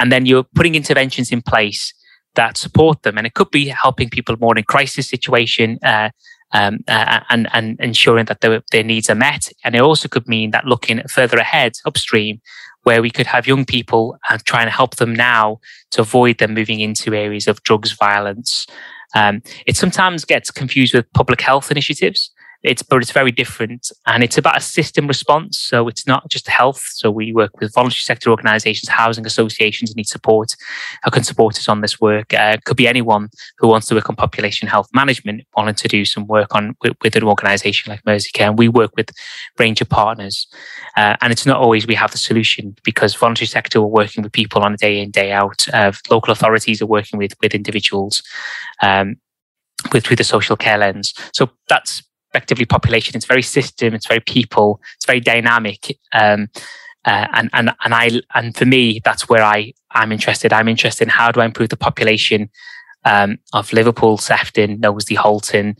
And then you're putting interventions in place that support them. And it could be helping people more in crisis situation, uh, um, uh, and, and ensuring that their, their needs are met. And it also could mean that looking further ahead upstream, where we could have young people and try and help them now to avoid them moving into areas of drugs, violence. Um, it sometimes gets confused with public health initiatives. It's, but it's very different and it's about a system response. So it's not just health. So we work with voluntary sector organizations, housing associations need support, who can support us on this work. Uh, could be anyone who wants to work on population health management, wanting to do some work on with, with an organization like Merseycare. And we work with range of partners. Uh, and it's not always we have the solution because voluntary sector are working with people on a day in, day out. Uh, local authorities are working with, with individuals. Um, with through the social care lens. So that's effectively population. It's very system. It's very people. It's very dynamic. Um, uh, and and and I and for me, that's where I I'm interested. I'm interested in how do I improve the population um, of Liverpool, Sefton, Knowsley, Halton,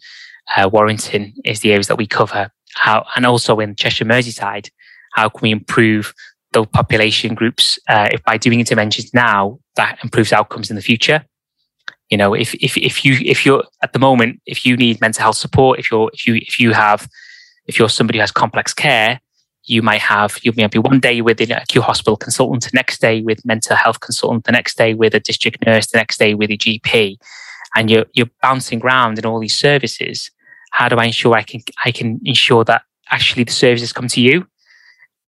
uh, Warrington is the areas that we cover. How and also in Cheshire, Merseyside, how can we improve those population groups uh, if by doing interventions now that improves outcomes in the future? You know, if if if you if you're at the moment, if you need mental health support, if you're if you if you have if you're somebody who has complex care, you might have you might be one day with an acute hospital consultant, the next day with mental health consultant, the next day with a district nurse, the next day with a GP, and you're you're bouncing around in all these services. How do I ensure I can I can ensure that actually the services come to you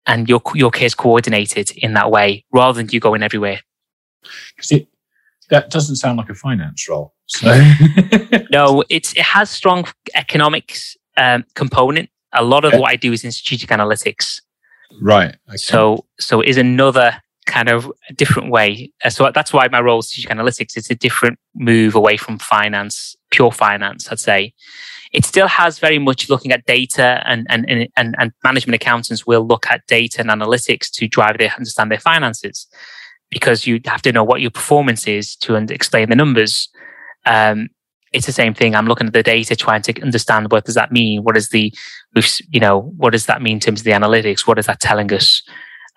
and your your care is coordinated in that way rather than you going everywhere? That doesn't sound like a finance role. So no, it's it has strong economics um, component a lot of what I do is in strategic analytics. Right. Okay. So, so is another kind of different way. Uh, so that's why my role is strategic analytics. It's a different move away from finance, pure finance, I'd say. It still has very much looking at data and, and, and, and management accountants will look at data and analytics to drive their, understand their finances because you have to know what your performance is to explain the numbers. Um, it's the same thing. I'm looking at the data, trying to understand what does that mean. What is the, you know, what does that mean in terms of the analytics? What is that telling us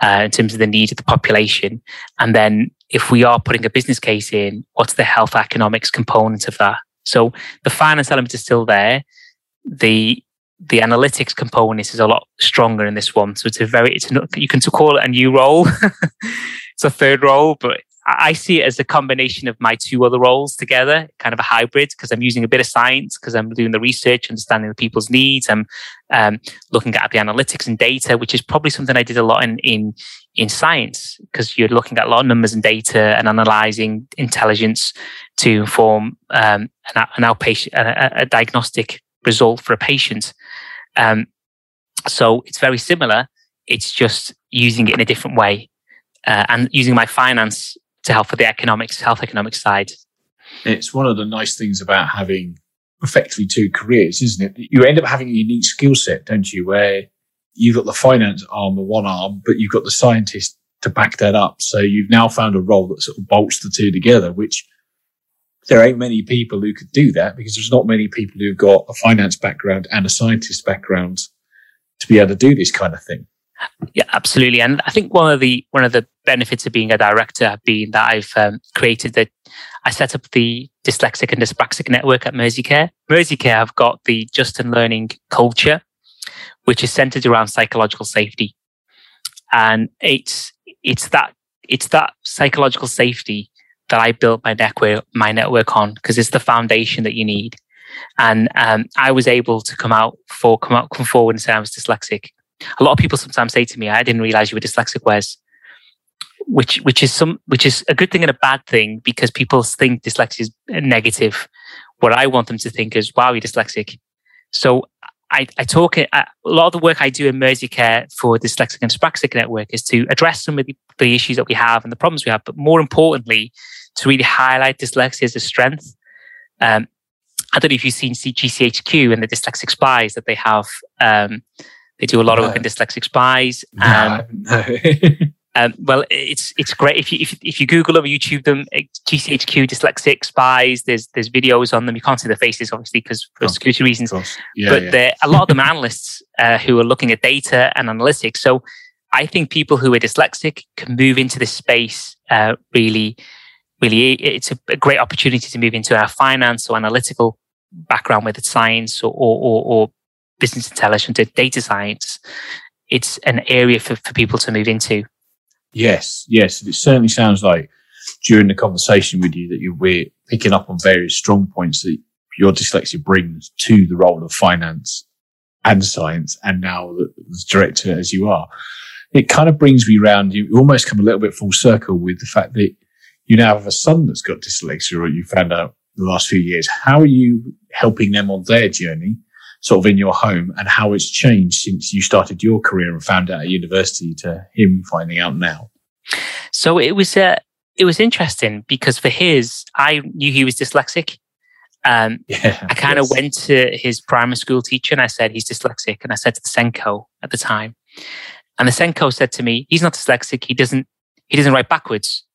uh, in terms of the needs of the population? And then if we are putting a business case in, what's the health economics component of that? So the finance element is still there. The the analytics component is a lot stronger in this one. So it's a very, it's you can call it a new role. it's a third role, but I see it as a combination of my two other roles together, kind of a hybrid, because I'm using a bit of science, because I'm doing the research, understanding the people's needs. I'm um, looking at the analytics and data, which is probably something I did a lot in in, in science, because you're looking at a lot of numbers and data and analyzing intelligence to inform um, an, an outpatient a, a, diagnostic result for a patient. Um, so it's very similar. It's just using it in a different way. Uh, and using my finance to help with the economics, health economics side. It's one of the nice things about having effectively two careers, isn't it? You end up having a unique skill set, don't you? Where you've got the finance arm of one arm, but you've got the scientist to back that up. So you've now found a role that sort of bolts the two together, which there ain't many people who could do that because there's not many people who've got a finance background and a scientist background to be able to do this kind of thing. Yeah, absolutely. And I think one of the one of the benefits of being a director have been that I've um, created that I set up the dyslexic and dyspraxic network at Merseycare. Merseycare have got the Just and Learning culture, which is centered around psychological safety, and it's it's that it's that psychological safety that I built my network my network on because it's the foundation that you need. And um, I was able to come out for come out come forward and say I was dyslexic a lot of people sometimes say to me, "I didn't realize you were dyslexic." Wes, which which is some which is a good thing and a bad thing because people think dyslexia is negative. What I want them to think is, "Wow, you're dyslexic." So I, I talk a lot of the work I do in Mersey Care for Dyslexic and Dyspraxic Network is to address some of the, the issues that we have and the problems we have, but more importantly, to really highlight dyslexia as a strength. Um, I don't know if you've seen GCHQ and the dyslexic spies that they have. Um, they do a lot no. of work in dyslexic spies. Um, no, um, well, it's it's great if you if, if you Google them, YouTube them, GCHQ dyslexic spies. There's there's videos on them. You can't see their faces obviously because for oh, security reasons. Yeah, but yeah. a lot of them analysts uh, who are looking at data and analytics. So I think people who are dyslexic can move into this space uh, really. Really, it's a, great opportunity to move into our finance or analytical background, whether it's science or, or, or business intelligence, or data science, it's an area for, for people to move into. Yes, yes. It certainly sounds like during the conversation with you that you we're picking up on various strong points that your dyslexia brings to the role of finance and science, and now as director as you are. It kind of brings me round. You almost come a little bit full circle with the fact that you now have a son that's got dyslexia, or you found out the last few years. How are you helping them on their journey? sort of in your home and how it's changed since you started your career and found out at university to him finding out now? So it was uh, it was interesting because for his, I knew he was dyslexic, Um, yeah, I kind of yes. went to his primary school teacher and I said he's dyslexic, and I said to the SENCo at the time, and the SENCo said to me, "He's not dyslexic. He doesn't he doesn't write backwards."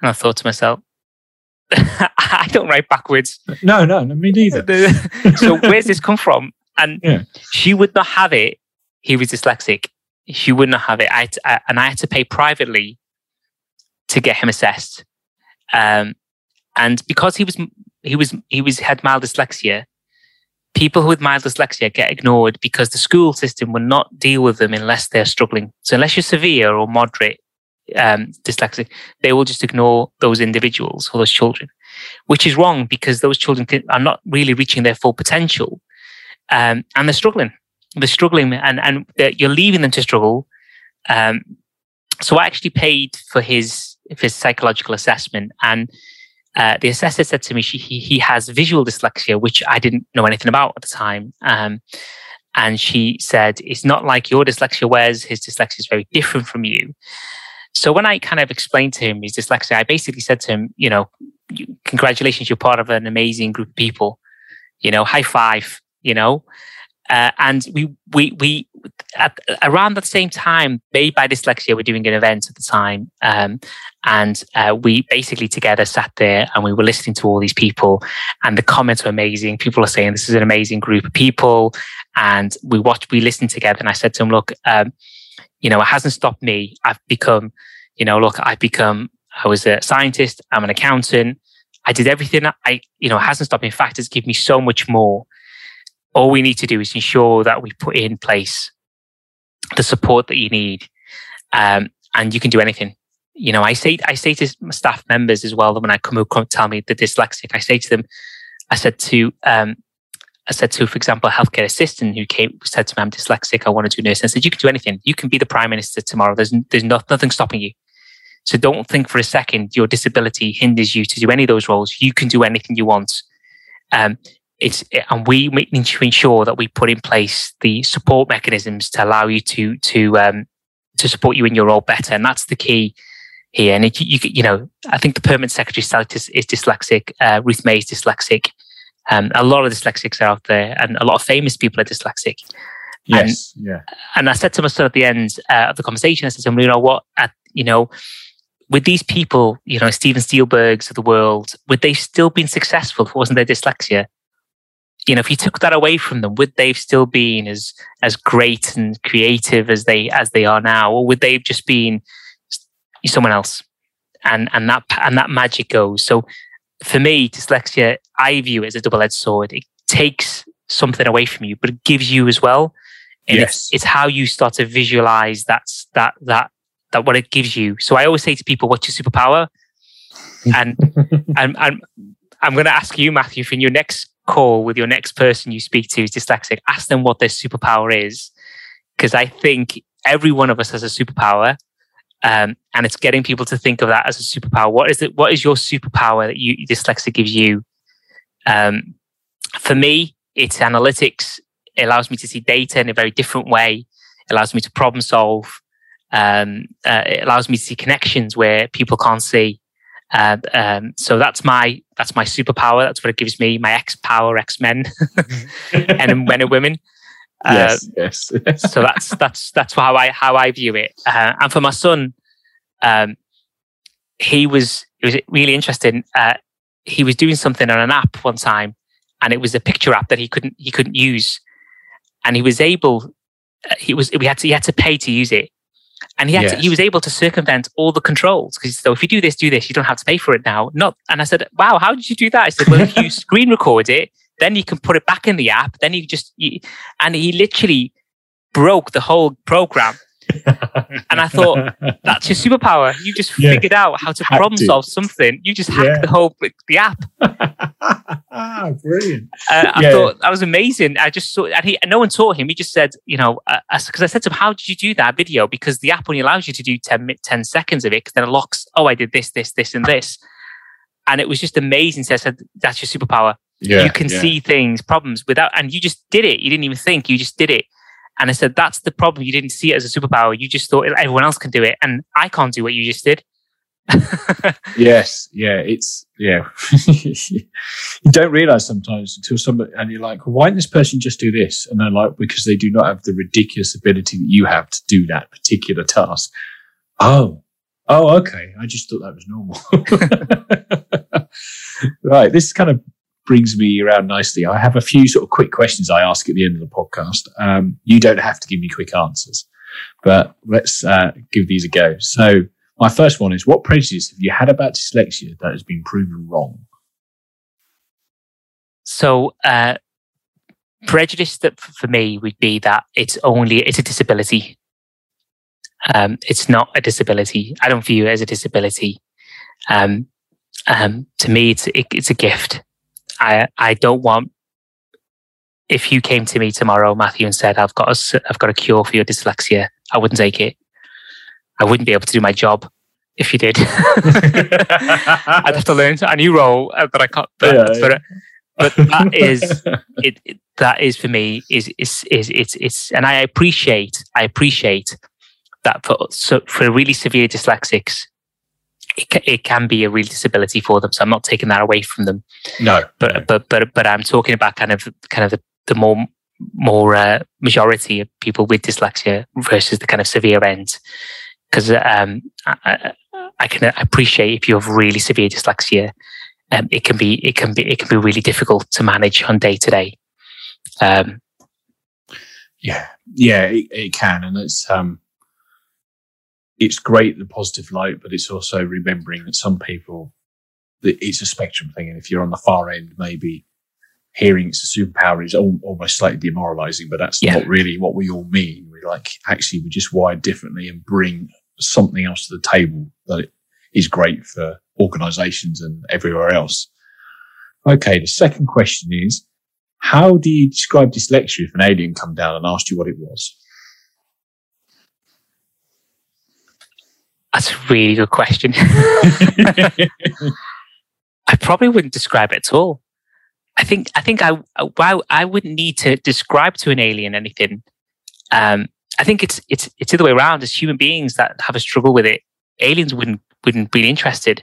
And I thought to myself, I don't write backwards. No, no, no me neither. so where's this come from? And yeah. she would not have it. He was dyslexic. She would not have it. I, I and I had to pay privately to get him assessed. Um, and because he was he was he was had mild dyslexia, people with mild dyslexia get ignored because the school system will not deal with them unless they're struggling. So unless you're severe or moderate um, dyslexic, they will just ignore those individuals or those children, which is wrong because those children are not really reaching their full potential, um, and they're struggling. They're struggling, and and you're leaving them to struggle. Um, so I actually paid for his for his psychological assessment, and uh, the assessor said to me she, he, he has visual dyslexia, which I didn't know anything about at the time. Um, and she said, it's not like your dyslexia, whereas his dyslexia is very different from you. So when I kind of explained to him his dyslexia, I basically said to him, you know, congratulations, you're part of an amazing group of people. You know, high five, you know. Uh, and we we we at, around the same time, Made by Dyslexia were doing an event at the time, um, and uh, we basically together sat there and we were listening to all these people, and the comments were amazing. People are saying this is an amazing group of people, and we watched, we listened together, and I said to him, look, um, you know, it hasn't stopped me. I've become, you know, look, I've become, I was a scientist, I'm an accountant. I did everything. I, you know, hasn't stopped me. In fact, it's given me so much more all we need to do is ensure that we put in place the support that you need, um, and you can do anything. You know, I say I say to staff members as well that when I come come tell me they're dyslexic, I say to them, I said to um, I said to, for example, a healthcare assistant who came said to me, "I'm dyslexic. I want to do nursing." I said, "You can do anything. You can be the prime minister tomorrow. There's there's not, nothing stopping you. So don't think for a second your disability hinders you to do any of those roles. You can do anything you want. Um, it's and we need to ensure that we put in place the support mechanisms to allow you to to um, to support you in your role better, and that's the key here. And it, you, you know, I think the permanent secretary is, is dyslexic. Uh, Ruth May is dyslexic. Um, a lot of dyslexics are out there, and a lot of famous people are dyslexic. Yes, and, yeah. And I said to myself at the end uh, of the conversation, I said to him, you know what, at, you know, with these people, you know, Steven Spielbergs of the world, would they still been successful if it wasn't their dyslexia? you know, if you took that away from them, would they have still been as as great and creative as they as they are now, or would they have just been someone else? And and that and that magic goes. So for me, dyslexia, I view it as a double edged sword. It takes something away from you, but it gives you as well. And yes. it's, it's how you start to visualize that's that that that what it gives you. So I always say to people, "What's your superpower?" and and, and I'm going to ask you, Matthew, for your next call with your next person you speak to is dyslexic, ask them what their superpower is. Because I think every one of us has a superpower. Um, and it's getting people to think of that as a superpower. What is it? What is your superpower that you dyslexia gives you? Um, for me, it's analytics. It allows me to see data in a very different way. It allows me to problem solve. Um, uh, it allows me to see connections where people can't see. Uh, um, so that's my that's my superpower. That's what it gives me. My X power, X Men, and men and women. Yes, yes. so that's that's that's how I how I view it. Uh, and for my son, um, he was it was really interesting. Uh, he was doing something on an app one time, and it was a picture app that he couldn't he couldn't use, and he was able. Uh, he was we had to he had to pay to use it, and he had yes. to, he was able to circumvent all the controls because so if you do this, do this, you don't have to pay for it now. Not and I said, wow, how did you do that? I said, well, if you screen record it, then you can put it back in the app. Then you just you, and he literally broke the whole program and I thought, that's your superpower. You just yeah. figured out how to problem solve something. You just hacked yeah. the whole the app. Brilliant. Uh, I yeah. thought that was amazing. I just saw, and he, no one taught him. He just said, you know, because uh, I said to him, how did you do that video? Because the app only allows you to do 10, 10 seconds of it, because then it locks, oh, I did this, this, this, and this. And it was just amazing. So I said, that's your superpower. Yeah, you can see things, problems without, and you just did it. You didn't even think, you just did it. And I said, that's the problem. You didn't see it as a superpower. You just thought everyone else can do it. And I can't do what you just did. yes. Yeah. It's, yeah. you don't realize sometimes until somebody, and you're like, well, why didn't this person just do this? And they're like, because they do not have the ridiculous ability that you have to do that particular task. Oh, oh, okay. I just thought that was normal. right. This kind of brings me around nicely. I have a few sort of quick questions I ask at the end of the podcast. Um, you don't have to give me quick answers, but let's uh, give these a go. So, my first one is what prejudice have you had about dyslexia that has been proven wrong? So, uh, prejudice that for me would be that it's only it's a disability. Um, it's not a disability. I don't view it as a disability. Um, um, to me, it's it, it's a gift. I I don't want. If you came to me tomorrow, Matthew, and said, "I've got a I've got a cure for your dyslexia," I wouldn't take it. I wouldn't be able to do my job if you did. I'd have to learn a new role uh, that I can't. But, yeah, but, but that is it, it, That is for me is is is it's it's and I appreciate I appreciate that for so for really severe dyslexics, it, it can be a real disability for them. So I'm not taking that away from them. No, but no. but but but I'm talking about kind of kind of the, the more more uh, majority of people with dyslexia versus the kind of severe end. Because um, I, I, can appreciate if you have really severe dyslexia, um, it can be it can be it can be really difficult to manage on day to day. Um, yeah, yeah, it, it, can, and it's um, it's great the positive light, but it's also remembering that some people that it's a spectrum thing, and if you're on the far end, maybe hearing it's a superpower is almost slightly demoralizing, but that's yeah. not really what we all mean. We like actually we just wired differently and bring something else to the table that is great for organizations and everywhere else. Okay, the second question is, how do you describe dyslexia if an alien come down and asked you what it was? That's a really good question. I probably wouldn't describe it at all. I think I think I I, I wouldn't need to describe to an alien anything. Um, I think it's it's it's the other way around. As human beings that have a struggle with it, aliens wouldn't wouldn't be interested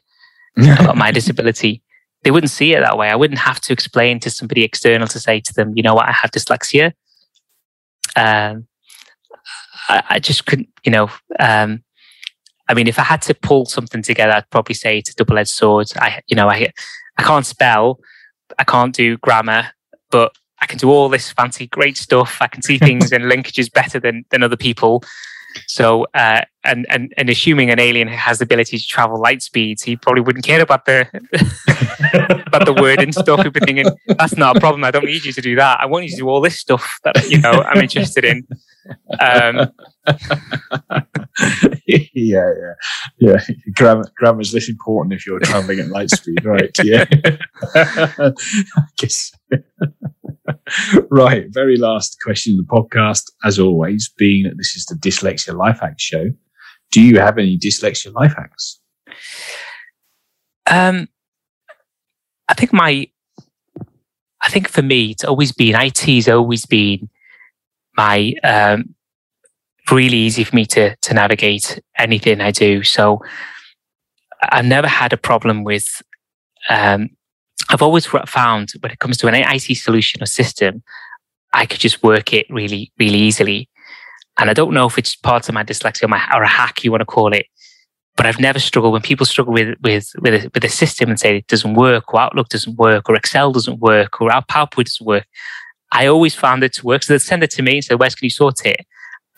about my disability. They wouldn't see it that way. I wouldn't have to explain to somebody external to say to them, you know what, I have dyslexia. Um, I, I just couldn't, you know, um, I mean, if I had to pull something together, I'd probably say it's a double-edged sword. I, you know, I, I can't spell, I can't do grammar, but I can do all this fancy, great stuff. I can see things and linkages better than than other people. So, uh, and and and assuming an alien has the ability to travel light speeds, he probably wouldn't care about the about the word and stuff. He'd be thinking, "That's not a problem. I don't need you to do that. I want you to do all this stuff that you know I'm interested in." Um, yeah, yeah, yeah. Grammar, grammar is less important if you're traveling at light speed, right? Yeah. I guess. right. Very last question of the podcast, as always, being that this is the Dyslexia Life Hack show. Do you have any dyslexia life hacks? Um, I think my, I think for me, it's always been IT's always been my um, really easy for me to to navigate anything I do. So I've never had a problem with um, I've always found when it comes to an IT solution or system, I could just work it really, really easily. And I don't know if it's part of my dyslexia or, my, or a hack you want to call it, but I've never struggled when people struggle with with with a, with a system and say it doesn't work, or Outlook doesn't work, or Excel doesn't work, or our PowerPoint doesn't work. I always found it to work. So they'd send it to me and say, "Wes can you sort it?"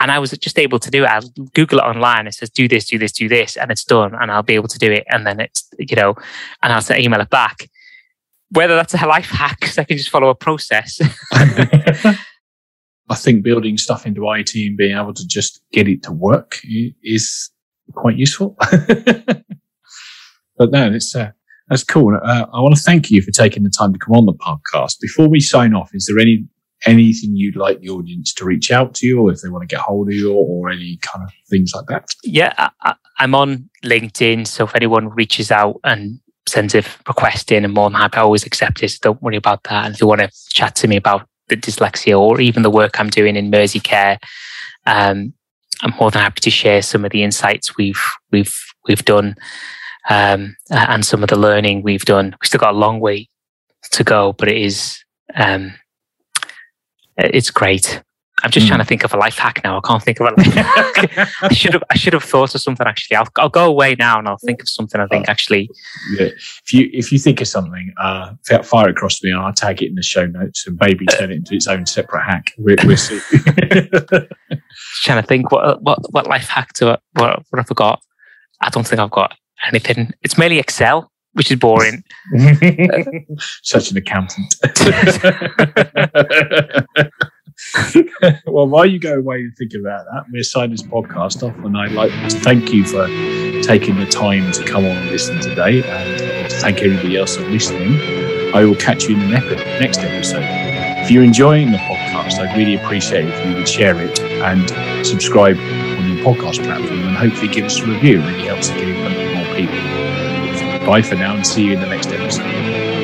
And I was just able to do it. I'll Google it online. It says, "Do this, do this, do this," and it's done. And I'll be able to do it. And then it's you know, and I'll say, email it back whether that's a life hack because I can just follow a process. I think building stuff into IT and being able to just get it to work is quite useful. but no, it's uh, that's cool. Uh, I want to thank you for taking the time to come on the podcast. Before we sign off, is there any anything you'd like the audience to reach out to you, or if they want to get hold of you, or, or any kind of things like that? Yeah, I, I'm on LinkedIn, so if anyone reaches out and sends a request in and more than happy. I always accept it. So don't worry about that. And if you want to chat to me about the dyslexia or even the work I'm doing in Mersey Care, um, I'm more than happy to share some of the insights we've we've we've done um, and some of the learning we've done. We've still got a long way to go, but it is um, it's great. I'm just mm. trying to think of a life hack now. I can't think of a life hack. I should have I should have thought of something actually. I'll I'll go away now and I'll think of something I think uh, actually. Yeah. If you if you think of something, uh, fire across to me and I'll tag it in the show notes and maybe turn it into its own separate hack. we we'll see. trying to think what what what life hack to what what I forgot. I don't think I've got anything. It's mainly Excel which is boring. Such an accountant. Well, while you go away and think about that, we'll sign this podcast off. And I'd like to thank you for taking the time to come on and listen today and to thank everybody else for listening. I will catch you in the next episode. If you're enjoying the podcast, I'd really appreciate if you would share it and subscribe on your podcast platform and hopefully give us a review. It really helps to get in front of more people. Bye for now and see you in the next episode.